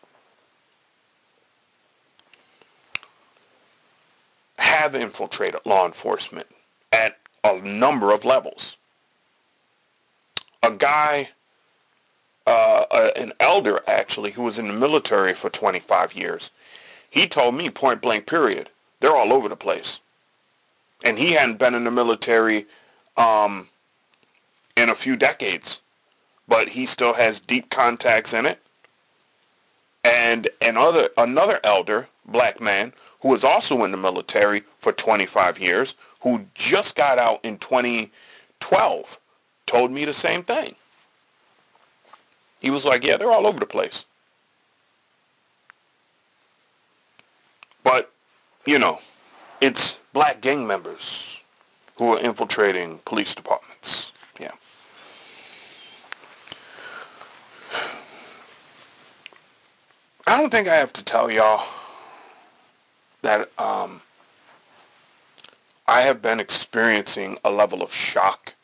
have infiltrated law enforcement at a number of levels. A guy uh, uh, an elder actually who was in the military for 25 years. He told me point blank period, they're all over the place. And he hadn't been in the military um, in a few decades, but he still has deep contacts in it. And another another elder, black man, who was also in the military for 25 years, who just got out in 2012, told me the same thing. He was like, yeah, they're all over the place. But, you know, it's black gang members who are infiltrating police departments. Yeah. I don't think I have to tell y'all that um, I have been experiencing a level of shock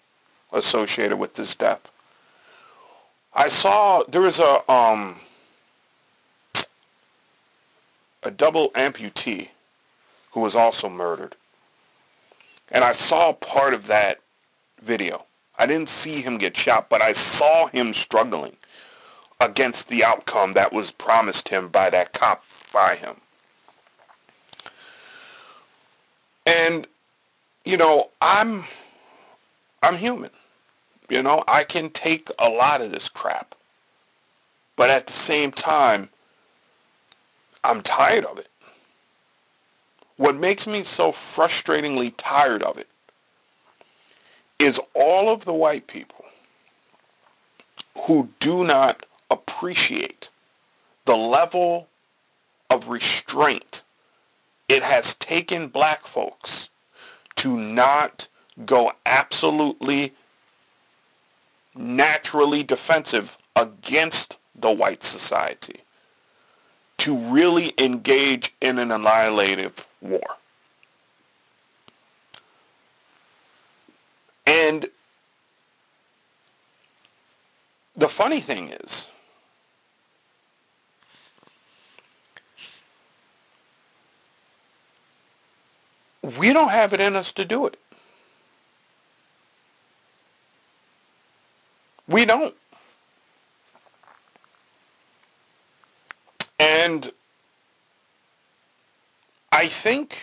associated with this death. I saw there was a um, a double amputee who was also murdered. And I saw part of that video. I didn't see him get shot, but I saw him struggling against the outcome that was promised him by that cop by him. And you know, I'm I'm human. You know, I can take a lot of this crap. But at the same time, I'm tired of it. What makes me so frustratingly tired of it is all of the white people who do not appreciate the level of restraint it has taken black folks to not go absolutely naturally defensive against the white society to really engage in an annihilative war. And the funny thing is, we don't have it in us to do it. We don't. And I think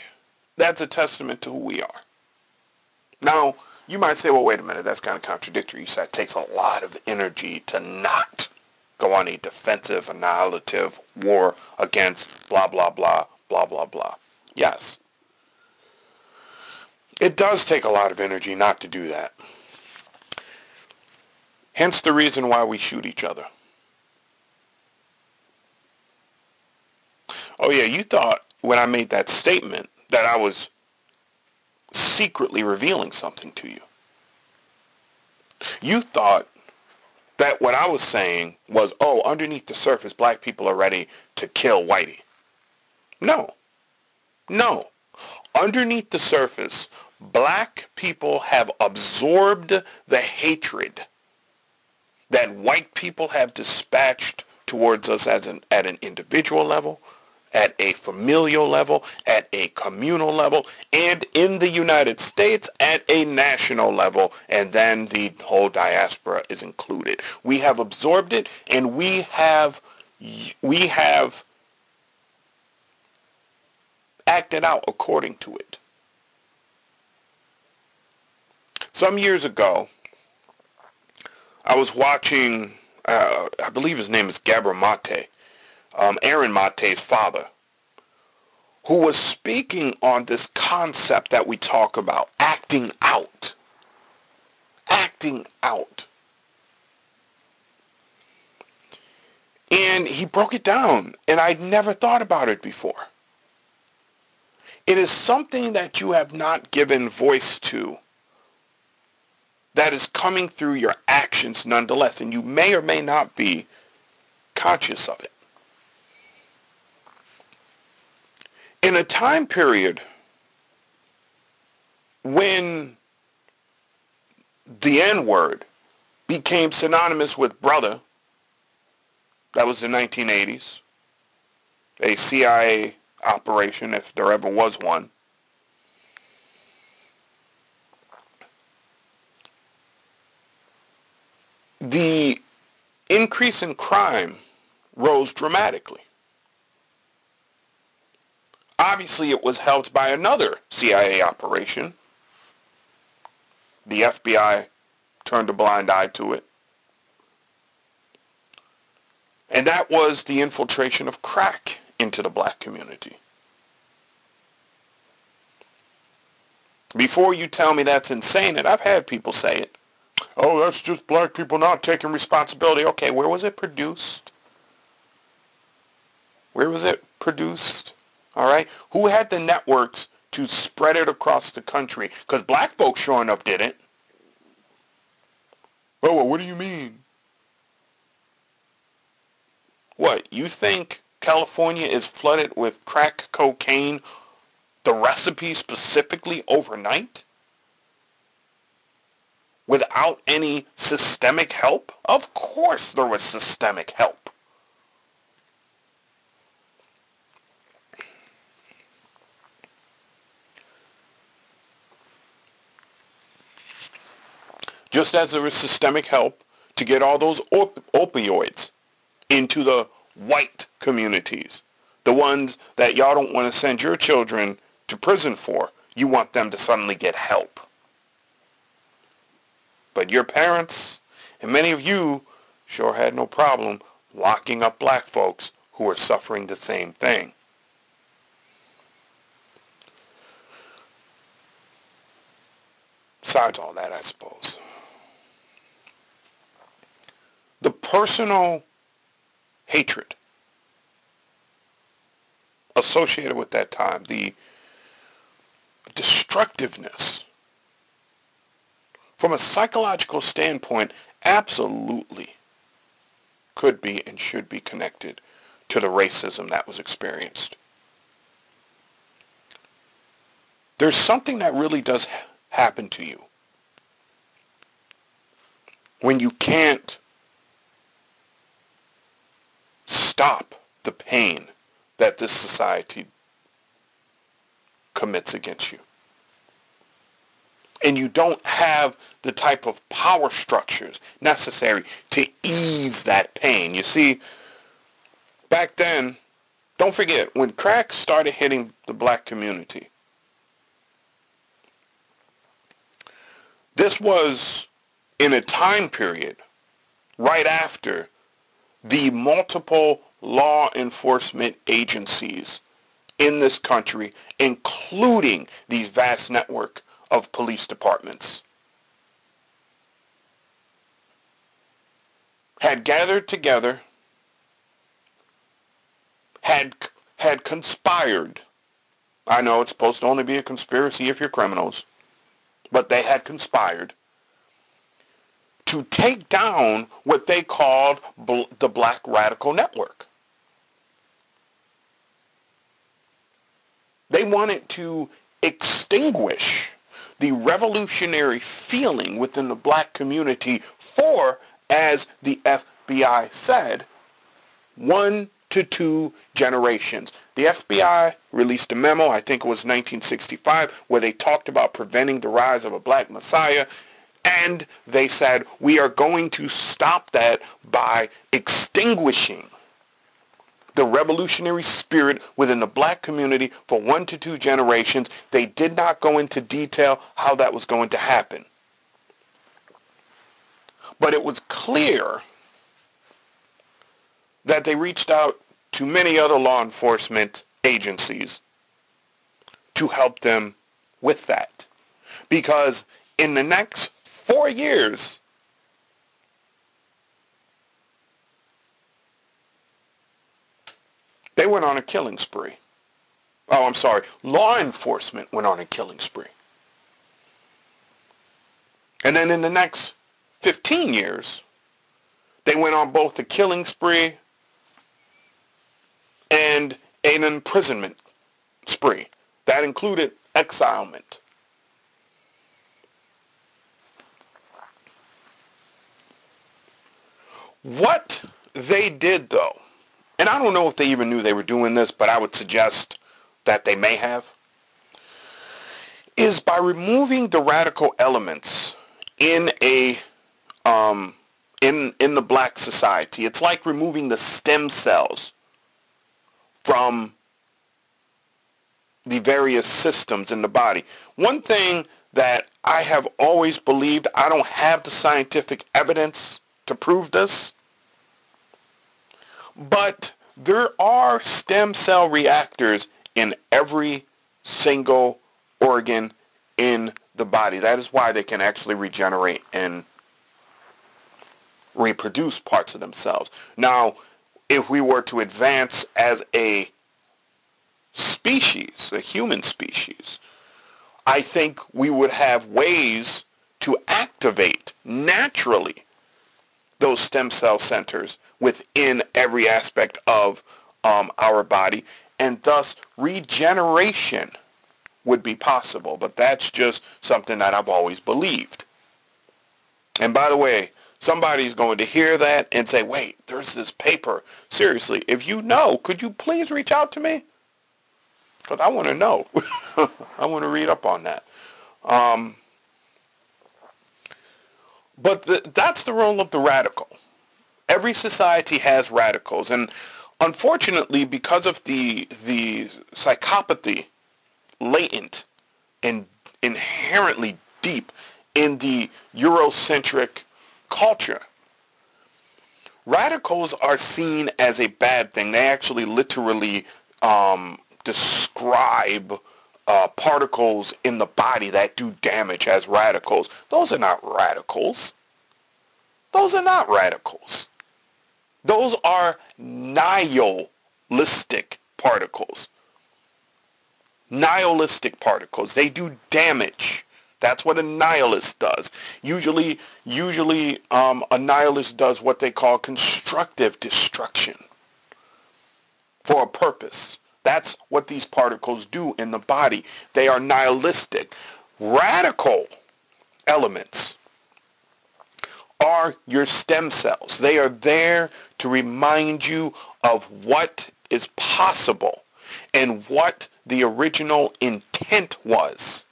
that's a testament to who we are. Now, you might say, well, wait a minute, that's kind of contradictory. You said it takes a lot of energy to not go on a defensive, annihilative war against blah, blah, blah, blah, blah, blah. Yes. It does take a lot of energy not to do that. Hence the reason why we shoot each other. Oh yeah, you thought when I made that statement that I was secretly revealing something to you. You thought that what I was saying was, oh, underneath the surface, black people are ready to kill Whitey. No. No. Underneath the surface, black people have absorbed the hatred that white people have dispatched towards us as an, at an individual level, at a familial level, at a communal level, and in the United States at a national level, and then the whole diaspora is included. We have absorbed it, and we have we have acted out according to it. Some years ago, I was watching, uh, I believe his name is Gabor Mate, um, Aaron Mate's father, who was speaking on this concept that we talk about, acting out. Acting out. And he broke it down, and I'd never thought about it before. It is something that you have not given voice to that is coming through your actions nonetheless, and you may or may not be conscious of it. In a time period when the N-word became synonymous with brother, that was the 1980s, a CIA operation, if there ever was one, the increase in crime rose dramatically. Obviously, it was helped by another CIA operation. The FBI turned a blind eye to it. And that was the infiltration of crack into the black community. Before you tell me that's insane, and I've had people say it, oh, that's just black people not taking responsibility. Okay, where was it produced? Where was it produced? All right. Who had the networks to spread it across the country? Because black folks sure enough didn't. Oh, well, what do you mean? What, you think California is flooded with crack cocaine, the recipe specifically overnight? Without any systemic help? Of course there was systemic help. Just as there is systemic help to get all those op- opioids into the white communities, the ones that y'all don't want to send your children to prison for, you want them to suddenly get help. But your parents and many of you sure had no problem locking up black folks who are suffering the same thing. Besides all that, I suppose the personal hatred associated with that time, the destructiveness, from a psychological standpoint, absolutely could be and should be connected to the racism that was experienced. There's something that really does happen to you when you can't stop the pain that this society commits against you. And you don't have the type of power structures necessary to ease that pain. You see, back then, don't forget, when crack started hitting the black community, this was in a time period right after the multiple law enforcement agencies in this country, including these vast network of police departments, had gathered together, had, had conspired. I know it's supposed to only be a conspiracy if you're criminals, but they had conspired to take down what they called the Black Radical Network. They wanted to extinguish the revolutionary feeling within the black community for, as the FBI said, one to two generations. The FBI released a memo, I think it was 1965, where they talked about preventing the rise of a black messiah and they said, we are going to stop that by extinguishing the revolutionary spirit within the black community for one to two generations. They did not go into detail how that was going to happen. But it was clear that they reached out to many other law enforcement agencies to help them with that. Because in the next four years. They went on a killing spree. Oh, I'm sorry. Law enforcement went on a killing spree. And then in the next 15 years, they went on both a killing spree and an imprisonment spree. That included exilement. What they did, though, and I don't know if they even knew they were doing this, but I would suggest that they may have, is by removing the radical elements in a um, in, in the black society. It's like removing the stem cells from the various systems in the body. One thing that I have always believed, I don't have the scientific evidence to prove this, but there are stem cell reactors in every single organ in the body. That is why they can actually regenerate and reproduce parts of themselves. Now, if we were to advance as a species, a human species, I think we would have ways to activate naturally those stem cell centers within every aspect of um, our body, and thus regeneration would be possible. But that's just something that I've always believed. And by the way, somebody's going to hear that and say, wait, there's this paper. Seriously, if you know, could you please reach out to me? Because I want to know. I want to read up on that. Um, but the, that's the role of the radical. Every society has radicals, and unfortunately, because of the the psychopathy latent and inherently deep in the Eurocentric culture, radicals are seen as a bad thing. They actually literally um, describe uh, particles in the body that do damage as radicals. Those are not radicals. Those are not radicals. Those are nihilistic particles. Nihilistic particles. They do damage. That's what a nihilist does. Usually, usually um, a nihilist does what they call constructive destruction for a purpose. That's what these particles do in the body. They are nihilistic. Radical elements are your stem cells. They are there to remind you of what is possible and what the original intent was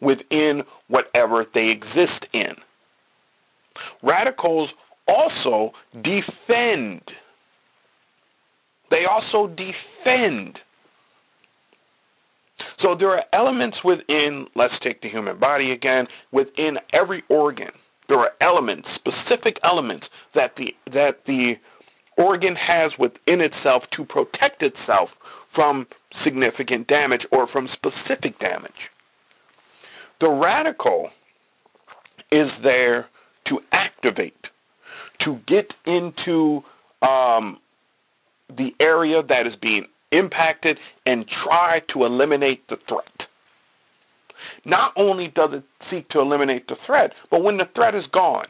within whatever they exist in. Radicals also defend. They also defend. So there are elements within, let's take the human body again, within every organ there are elements, specific elements that the that the organ has within itself to protect itself from significant damage or from specific damage. The radical is there to activate, to get into um, the area that is being impacted and try to eliminate the threat. Not only does it seek to eliminate the threat, but when the threat is gone,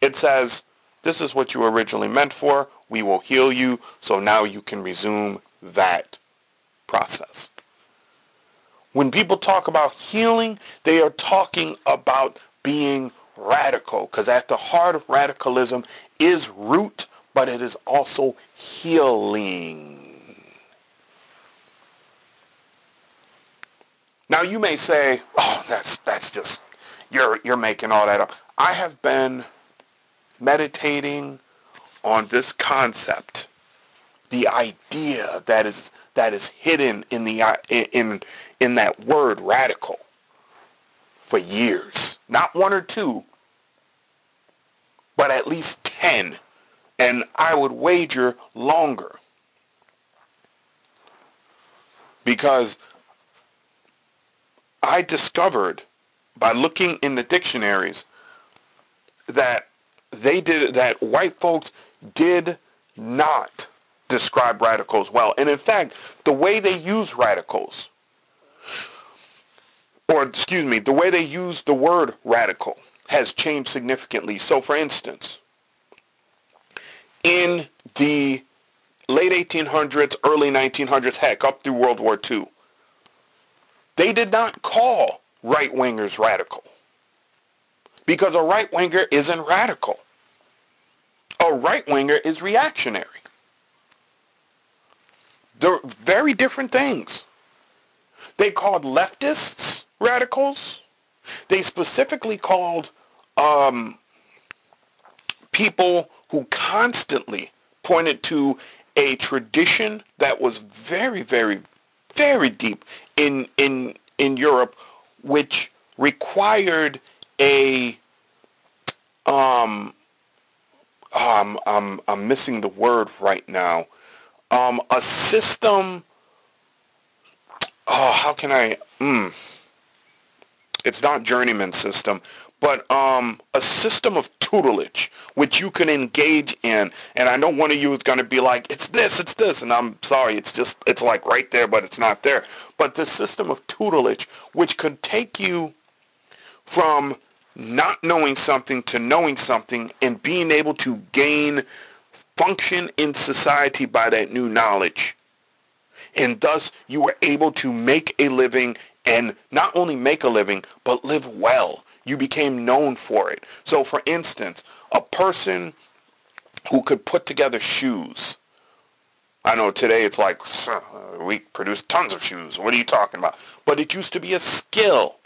it says, this is what you were originally meant for. We will heal you, so now you can resume that process. When people talk about healing, they are talking about being radical, because at the heart of radicalism is root, but it is also healing. Now you may say, "Oh, that's that's just you're you're making all that up." I have been meditating on this concept, the idea that is that is hidden in the in in that word radical for years. Not one or two, but at least 10 and I would wager longer. Because I discovered by looking in the dictionaries that they did that white folks did not describe radicals well. And in fact, the way they use radicals, or excuse me, the way they use the word radical has changed significantly. So for instance, in the late 1800s, early 1900s, heck, up through World War II, they did not call right-wingers radical because a right-winger isn't radical. A right-winger is reactionary. They're very different things. They called leftists radicals. They specifically called um, people who constantly pointed to a tradition that was very, very, very deep in in in Europe, which required a um um I'm I'm missing the word right now. Um a system oh how can I mm, it's not journeyman system, but um, a system of tutelage which you can engage in. And I know one of you is going to be like, it's this, it's this. And I'm sorry, it's just, it's like right there, but it's not there. But the system of tutelage which could take you from not knowing something to knowing something and being able to gain function in society by that new knowledge. And thus you were able to make a living and not only make a living, but live well. You became known for it. So for instance, a person who could put together shoes. I know today it's like, we produce tons of shoes. What are you talking about? But it used to be a skill.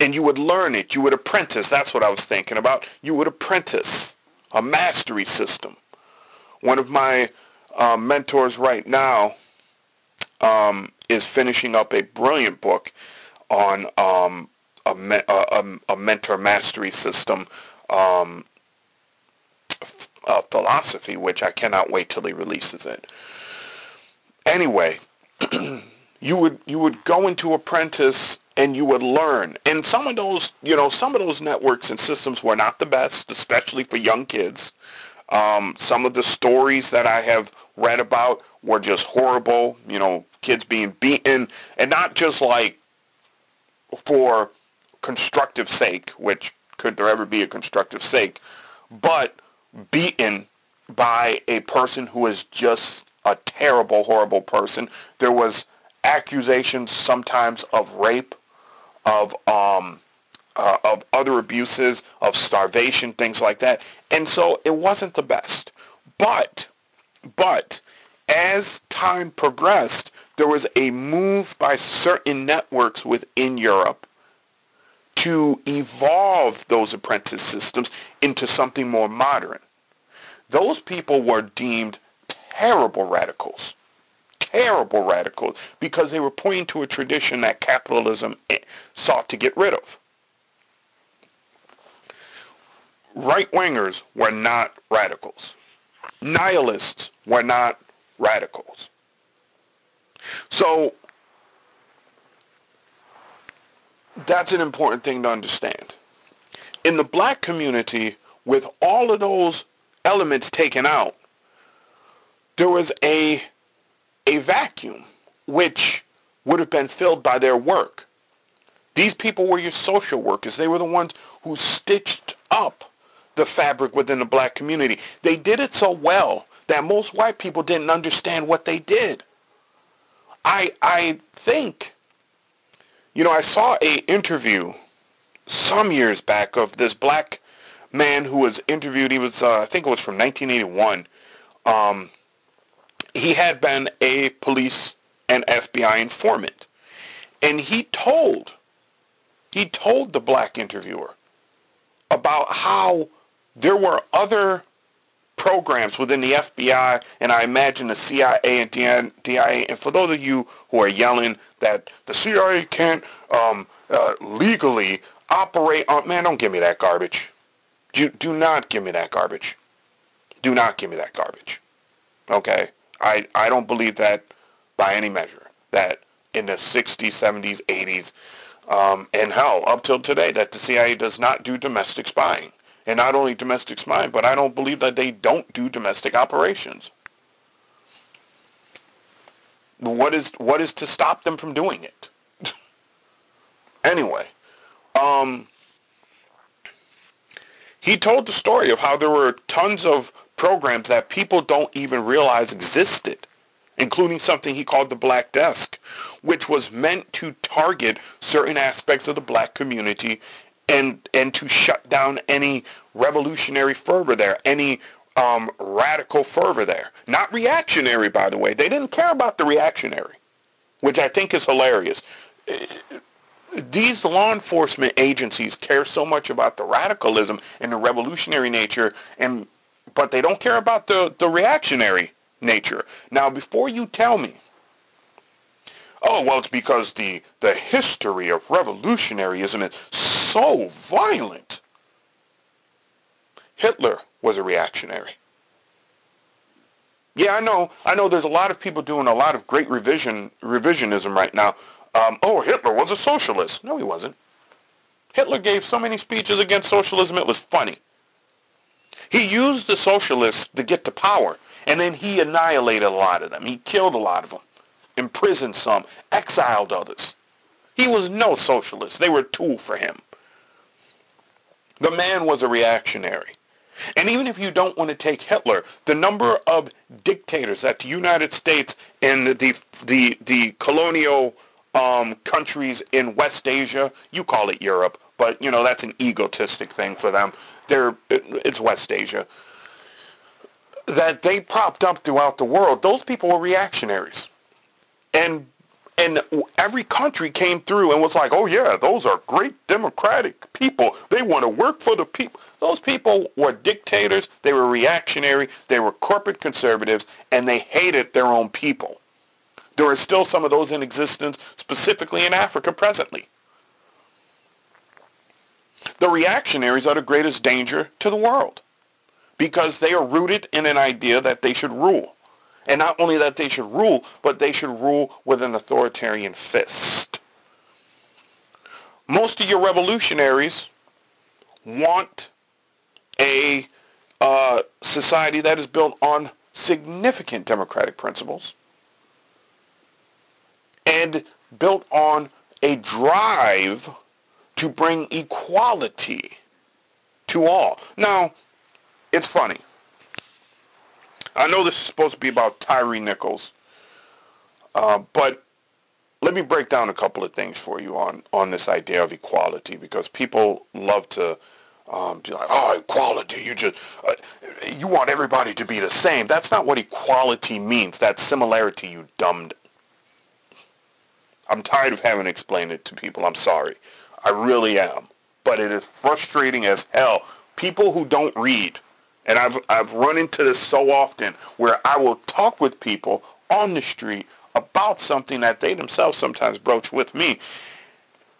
And you would learn it. You would apprentice. That's what I was thinking about. You would apprentice. A mastery system. One of my uh, mentors right now um, is finishing up a brilliant book on um, a, a, a, mentor mastery system um, uh, philosophy, which I cannot wait till he releases it. Anyway, you would you would go into apprentice and you would learn. And some of those, you know, some of those networks and systems were not the best, especially for young kids. Um, some of the stories that I have read about were just horrible. You know, kids being beaten, and not just like for constructive sake, which could there ever be a constructive sake, but beaten by a person who is just a terrible, horrible person. There was accusations sometimes of rape, of um, uh, of other abuses, of starvation, things like that. And so it wasn't the best. But, but as time progressed, there was a move by certain networks within Europe to evolve those apprentice systems into something more modern. Those people were deemed terrible radicals. Terrible radicals because they were pointing to a tradition that capitalism eh, sought to get rid of. Right-wingers were not radicals. Nihilists were not radicals. So that's an important thing to understand. In the black community, with all of those elements taken out, there was a, a vacuum which would have been filled by their work. These people were your social workers. They were the ones who stitched up the fabric within the black community. They did it so well that most white people didn't understand what they did. I I think, you know, I saw a interview some years back of this black man who was interviewed. He was, uh, I think it was from 1981. Um, he had been a police and FBI informant, and he told, he told the black interviewer about how there were other programs within the FBI and I imagine the CIA and DIA. And for those of you who are yelling that the CIA can't um, uh, legally operate on, man, don't give me that garbage. Do, do not give me that garbage. Do not give me that garbage. Okay? I, I don't believe that by any measure. That in the 60s, 70s, 80s, um, and hell, up till today, that the CIA does not do domestic spying and not only domestic spying, but I don't believe that they don't do domestic operations. What is what is to stop them from doing it? anyway, um, he told the story of how there were tons of programs that people don't even realize existed, including something he called the Black Desk, which was meant to target certain aspects of the black community and and to shut down any revolutionary fervor there, any um, radical fervor there. Not reactionary, by the way. They didn't care about the reactionary, which I think is hilarious. these law enforcement agencies care so much about the radicalism and the revolutionary nature, and but they don't care about the, the reactionary nature. Now, before you tell me, oh, well, it's because the, the history of revolutionaryism is so violent. Hitler was a reactionary. Yeah, I know. I know there's a lot of people doing a lot of great revision revisionism right now. Um, oh, Hitler was a socialist. No, he wasn't. Hitler gave so many speeches against socialism, it was funny. He used the socialists to get to power, and then he annihilated a lot of them. He killed a lot of them, imprisoned some, exiled others. He was no socialist. They were a tool for him. The man was a reactionary. And even if you don't want to take Hitler, the number of dictators that the United States and the the the colonial um, countries in West Asia, you call it Europe, but you know that's an egotistic thing for them. They're it's West Asia that they propped up throughout the world. Those people were reactionaries, and and every country came through and was like, oh yeah, those are great democratic people. They want to work for the people. Those people were dictators. They were reactionary. They were corporate conservatives, and they hated their own people. There are still some of those in existence, specifically in Africa presently. The reactionaries are the greatest danger to the world because they are rooted in an idea that they should rule. And not only that they should rule, but they should rule with an authoritarian fist. Most of your revolutionaries want a uh, society that is built on significant democratic principles and built on a drive to bring equality to all. Now, it's funny. I know this is supposed to be about Tyre Nichols, uh, but let me break down a couple of things for you on, on this idea of equality because people love to um, be like, oh, equality, you just, uh, you want everybody to be the same. That's not what equality means. That similarity, you dumbed. I'm tired of having to explain it to people. I'm sorry. I really am. But it is frustrating as hell. People who don't read and I've, I've run into this so often where I will talk with people on the street about something that they themselves sometimes broach with me.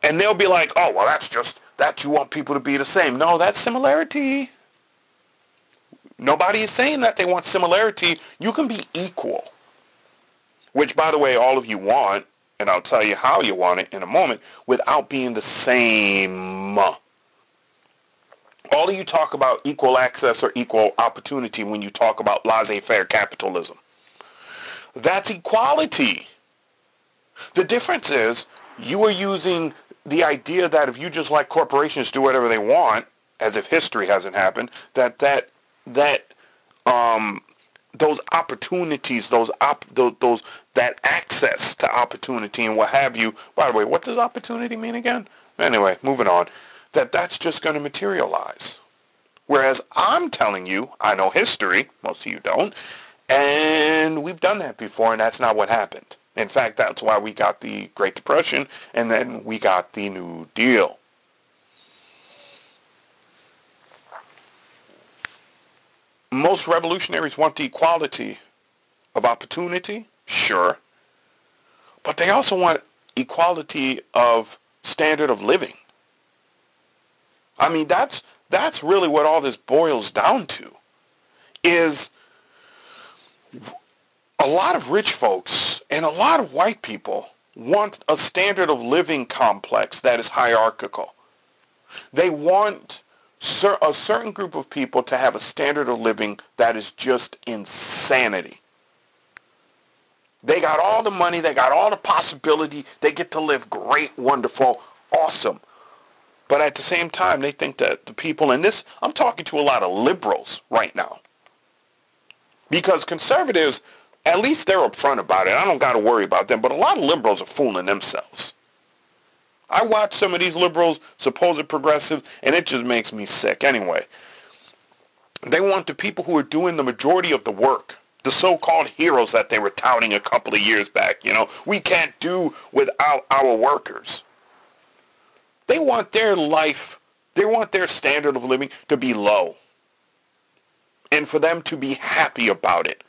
And they'll be like, oh, well, that's just, that you want people to be the same. No, that's similarity. Nobody is saying that they want similarity. You can be equal. Which, by the way, all of you want, and I'll tell you how you want it in a moment, without being the same all of you talk about equal access or equal opportunity when you talk about laissez-faire capitalism. That's equality. The difference is you are using the idea that if you just let corporations do whatever they want, as if history hasn't happened, that that that um, those opportunities, those op, those, those that access to opportunity and what have you. By the way, what does opportunity mean again? Anyway, moving on that that's just going to materialize. Whereas I'm telling you, I know history, most of you don't, and we've done that before, and that's not what happened. In fact, that's why we got the Great Depression, and then we got the New Deal. Most revolutionaries want the equality of opportunity, sure, but they also want equality of standard of living. I mean, that's that's really what all this boils down to. Is a lot of rich folks and a lot of white people want a standard of living complex that is hierarchical. They want a certain group of people to have a standard of living that is just insanity. They got all the money, they got all the possibility, they get to live great, wonderful, awesome. But at the same time, they think that the people in this, I'm talking to a lot of liberals right now. Because conservatives, at least they're upfront about it. I don't got to worry about them. But a lot of liberals are fooling themselves. I watch some of these liberals, supposed progressives, and it just makes me sick. Anyway, they want the people who are doing the majority of the work, the so-called heroes that they were touting a couple of years back. You know, we can't do without our workers. They want their life, they want their standard of living to be low. And for them to be happy about it.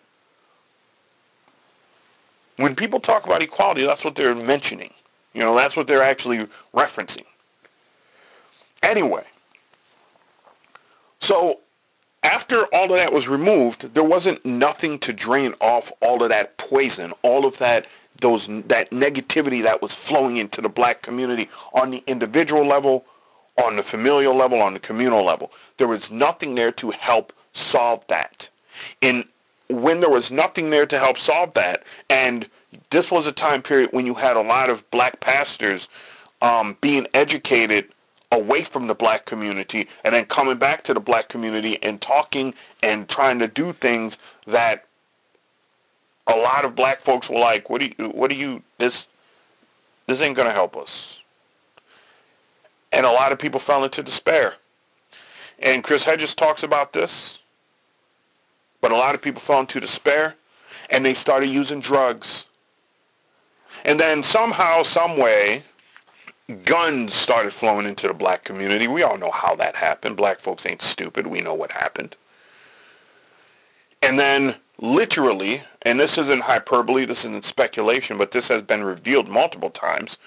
When people talk about equality, that's what they're mentioning. You know, that's what they're actually referencing. Anyway, so after all of that was removed, there wasn't nothing to drain off all of that poison, all of that those that negativity that was flowing into the black community on the individual level, on the familial level, on the communal level. There was nothing there to help solve that. And when there was nothing there to help solve that, and this was a time period when you had a lot of black pastors um, being educated away from the black community and then coming back to the black community and talking and trying to do things that a lot of black folks were like, "What do you? What do you? This, this ain't gonna help us." And a lot of people fell into despair. And Chris Hedges talks about this. But a lot of people fell into despair, and they started using drugs. And then somehow, some way, guns started flowing into the black community. We all know how that happened. Black folks ain't stupid. We know what happened. And then literally, and this isn't hyperbole, this isn't speculation, but this has been revealed multiple times,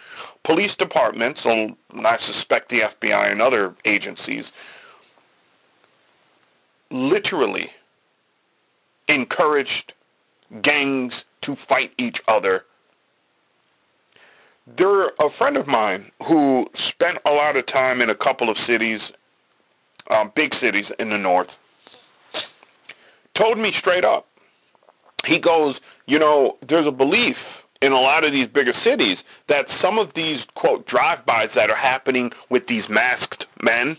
police departments, and I suspect the FBI and other agencies, literally encouraged gangs to fight each other. There, a friend of mine who spent a lot of time in a couple of cities, um, big cities in the north, told me straight up, he goes, you know, there's a belief in a lot of these bigger cities that some of these, quote, drive-bys that are happening with these masked men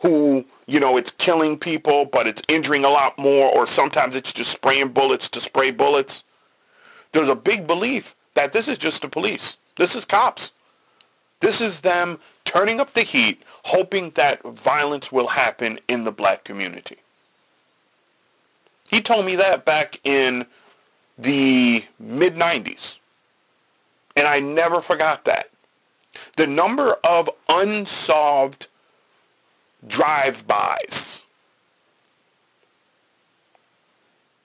who, you know, it's killing people, but it's injuring a lot more, or sometimes it's just spraying bullets to spray bullets. There's a big belief that this is just the police. This is cops. This is them turning up the heat, hoping that violence will happen in the black community. He told me that back in the mid 90s. And I never forgot that. The number of unsolved drive-bys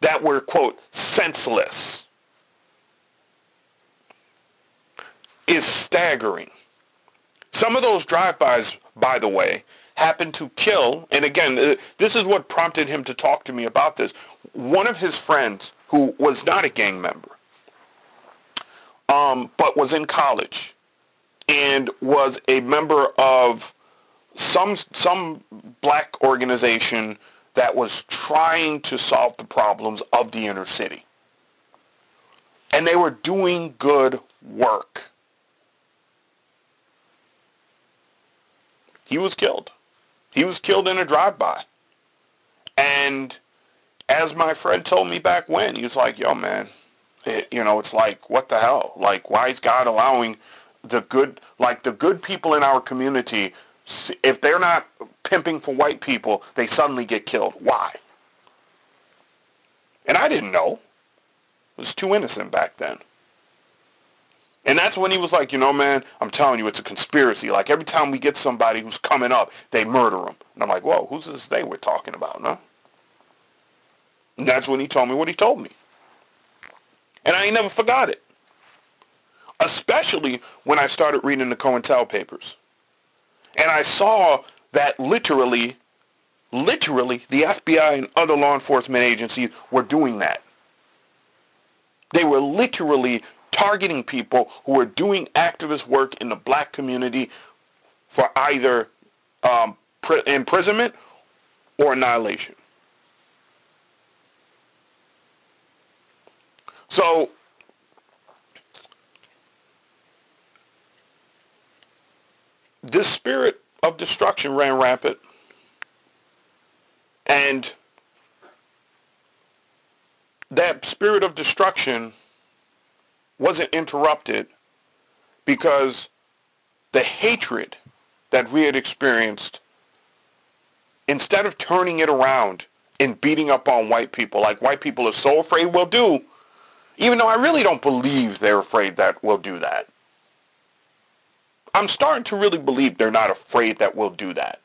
that were, quote, senseless is staggering. Some of those drive-bys, by the way, happened to kill, and again, uh, this is what prompted him to talk to me about this. One of his friends, who was not a gang member, um, but was in college and was a member of some some black organization that was trying to solve the problems of the inner city. And they were doing good work. He was killed. He was killed in a drive-by. And as my friend told me back when, he was like, yo, man, it, you know, it's like, what the hell? Like, why is God allowing the good, like the good people in our community, if they're not pimping for white people, they suddenly get killed. Why? And I didn't know. I was too innocent back then. And that's when he was like, you know, man, I'm telling you, it's a conspiracy. Like every time we get somebody who's coming up, they murder them. And I'm like, whoa, who's this they we're talking about, no? And that's when he told me what he told me. And I ain't never forgot it. Especially when I started reading the COINTEL papers. And I saw that literally, literally, the FBI and other law enforcement agencies were doing that. They were literally targeting people who were doing activist work in the black community for either um, imprisonment or annihilation. So this spirit of destruction ran rampant and that spirit of destruction wasn't interrupted because the hatred that we had experienced, instead of turning it around and beating up on white people, like white people are so afraid we'll do, even though I really don't believe they're afraid that we'll do that. I'm starting to really believe they're not afraid that we'll do that.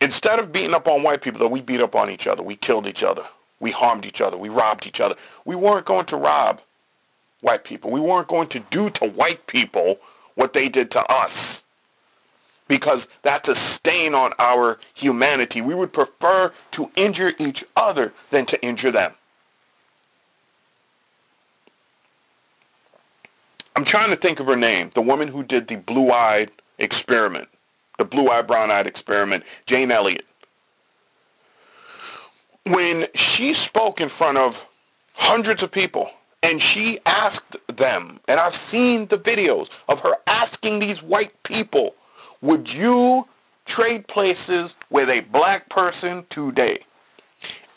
Instead of beating up on white people, though, we beat up on each other. We killed each other. We harmed each other. We robbed each other. We weren't going to rob white people. We weren't going to do to white people what they did to us because that's a stain on our humanity. We would prefer to injure each other than to injure them. I'm trying to think of her name, the woman who did the blue-eyed experiment, the blue-eyed, brown-eyed experiment, Jane Elliott. When she spoke in front of hundreds of people, and she asked them, and I've seen the videos of her asking these white people, would you trade places with a black person today?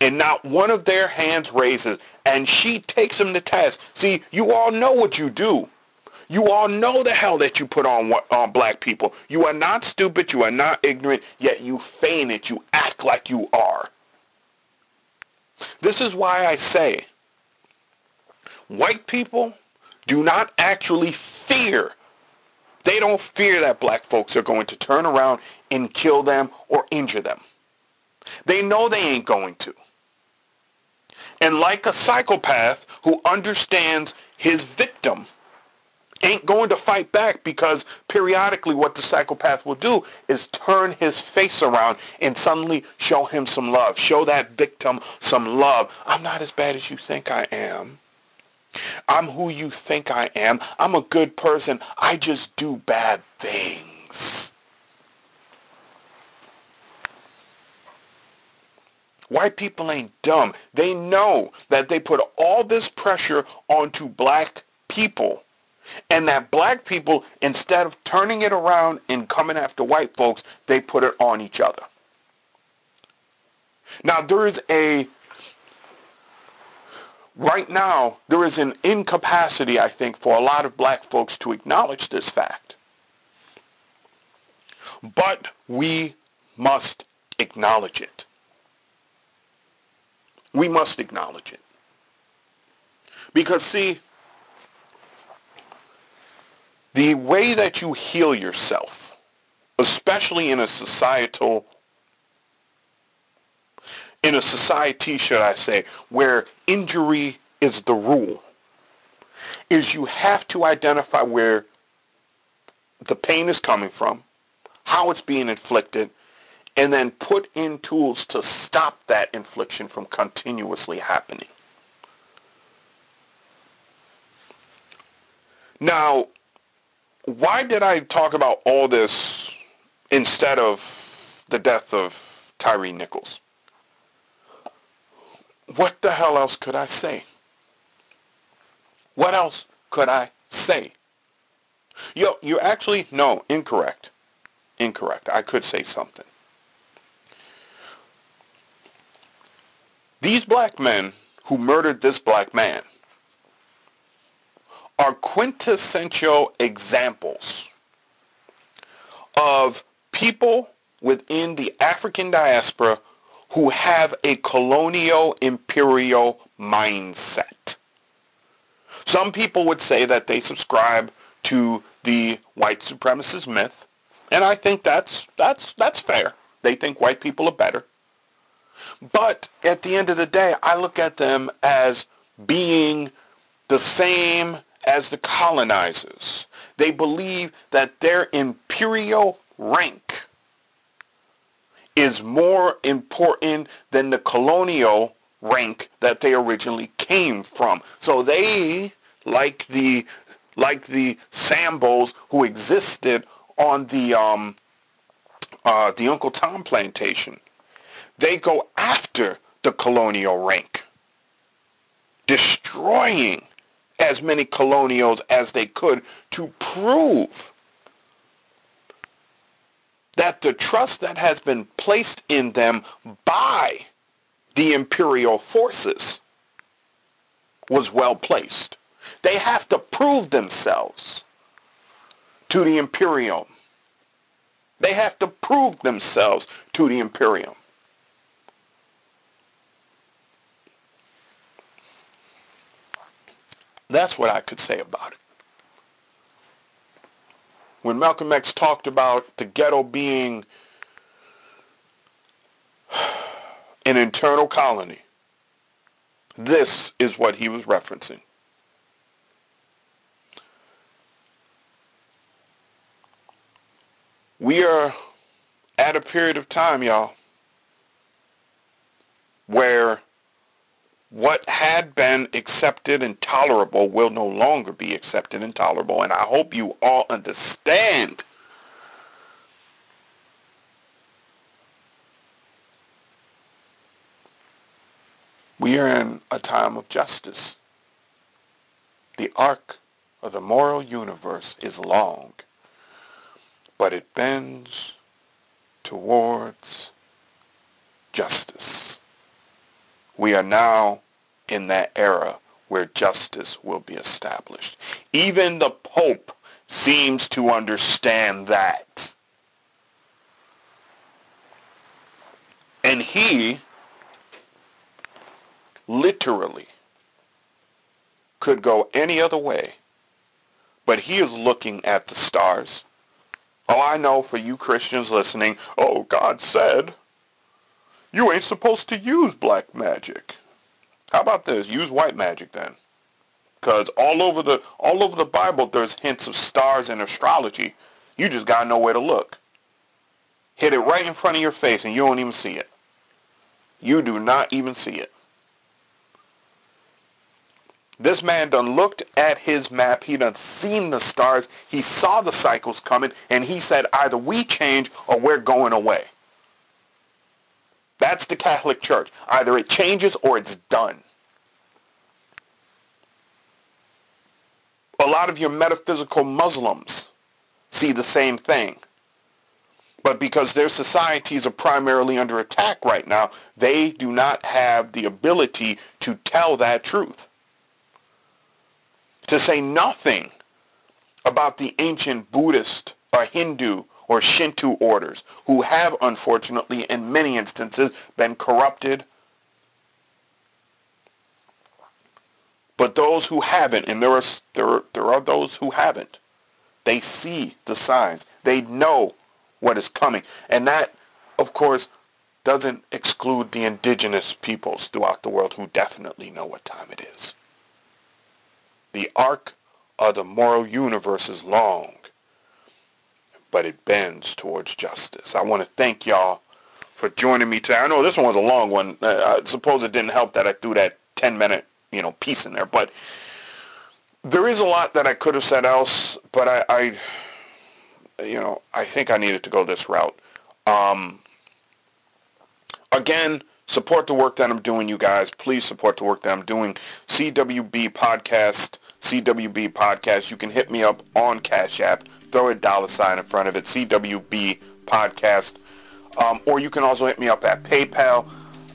And not one of their hands raises, and she takes them to task. See, you all know what you do. You all know the hell that you put on on black people. You are not stupid. You are not ignorant. Yet you feign it. You act like you are. This is why I say white people do not actually fear. They don't fear that black folks are going to turn around and kill them or injure them. They know they ain't going to. And like a psychopath who understands his victim ain't going to fight back because periodically what the psychopath will do is turn his face around and suddenly show him some love. Show that victim some love. I'm not as bad as you think I am. I'm who you think I am. I'm a good person. I just do bad things. White people ain't dumb. They know that they put all this pressure onto black people and that black people, instead of turning it around and coming after white folks, they put it on each other. Now, there is a, right now, there is an incapacity, I think, for a lot of black folks to acknowledge this fact. But we must acknowledge it. We must acknowledge it. Because, see, the way that you heal yourself, especially in a societal, in a society, should I say, where injury is the rule, is you have to identify where the pain is coming from, how it's being inflicted, and then put in tools to stop that infliction from continuously happening. Now, why did I talk about all this instead of the death of Tyre Nichols? What the hell else could I say? What else could I say? Yo, you actually, no, incorrect. Incorrect. I could say something. These black men who murdered this black man are quintessential examples of people within the African diaspora who have a colonial imperial mindset. Some people would say that they subscribe to the white supremacist myth, and I think that's that's that's fair. They think white people are better. But at the end of the day, I look at them as being the same as the colonizers. They believe that their imperial rank is more important than the colonial rank that they originally came from. So they, like the like the Sambos who existed on the um, uh, the Uncle Tom plantation, they go after the colonial rank, destroying as many colonials as they could to prove that the trust that has been placed in them by the imperial forces was well placed. They have to prove themselves to the imperium. They have to prove themselves to the imperium. That's what I could say about it. Malcolm X talked about the ghetto being an internal colony, this is what he was referencing. We are at a period of time, y'all, where what had been accepted and tolerable will no longer be accepted and tolerable. And I hope you all understand We are in a time of justice. The arc of the moral universe is long, but it bends towards justice. We are now in that era where justice will be established. Even the Pope seems to understand that. And he literally could go any other way, but he is looking at the stars. Oh, I know for you Christians listening, oh, God said, you ain't supposed to use black magic. How about this? Use white magic then. Because all over the all over the Bible there's hints of stars and astrology. You just gotta know where to look. Hit it right in front of your face and you don't even see it. You do not even see it. This man done looked at his map. He done seen the stars. He saw the cycles coming, and he said, either we change or we're going away. That's the Catholic Church. Either it changes or it's done. A lot of your metaphysical Muslims see the same thing. But because their societies are primarily under attack right now, they do not have the ability to tell that truth to say nothing about the ancient Buddhist or Hindu or Shinto orders who have unfortunately in many instances been corrupted. But those who haven't, and there are, there, are, there are those who haven't, they see the signs. They know what is coming. And that, of course, doesn't exclude the indigenous peoples throughout the world who definitely know what time it is. The arc of the moral universe is long, but it bends towards justice. I want to thank y'all for joining me today. I know this one was a long one. Uh, I suppose it didn't help that I threw that 10-minute, you know, piece in there, but there is a lot that I could have said else, but I, I you know, I think I needed to go this route. Um, again, support the work that I'm doing, you guys. Please support the work that I'm doing. CWB Podcast, CWB Podcast. You can hit me up on Cash App. Throw a dollar sign in front of it, CWB Podcast. Um, or you can also hit me up at PayPal.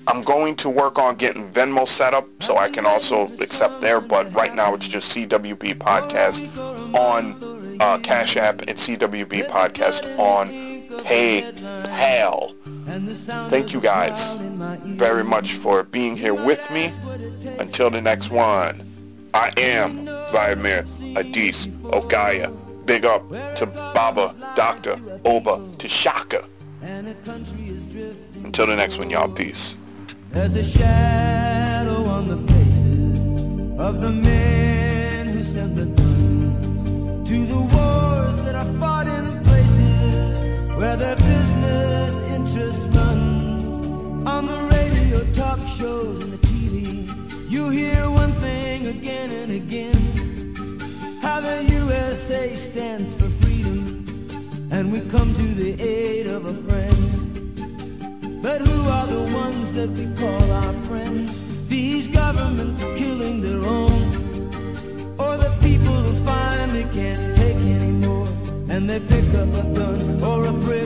I'm going to work on getting Venmo set up so I can also accept there, but right now it's just CWB Podcast on uh, Cash App and CWB Podcast on PayPal. Thank you guys very much for being here with me. Until the next one, I am Vladimir Adis Ogaya. Big up to Baba, Dr. Oba, T'shaka. Until the next one, y'all. Peace. There's a shadow on the faces of the men who sent the guns to the wars that are fought in places where their business interest runs. On the radio, talk shows, and the TV, you hear one thing again and again. How the USA stands for freedom, and we come to the aid of a friend. But who are the ones that we call our friends? These governments killing their own, or the people who finally can't take anymore, and they pick up a gun or a brick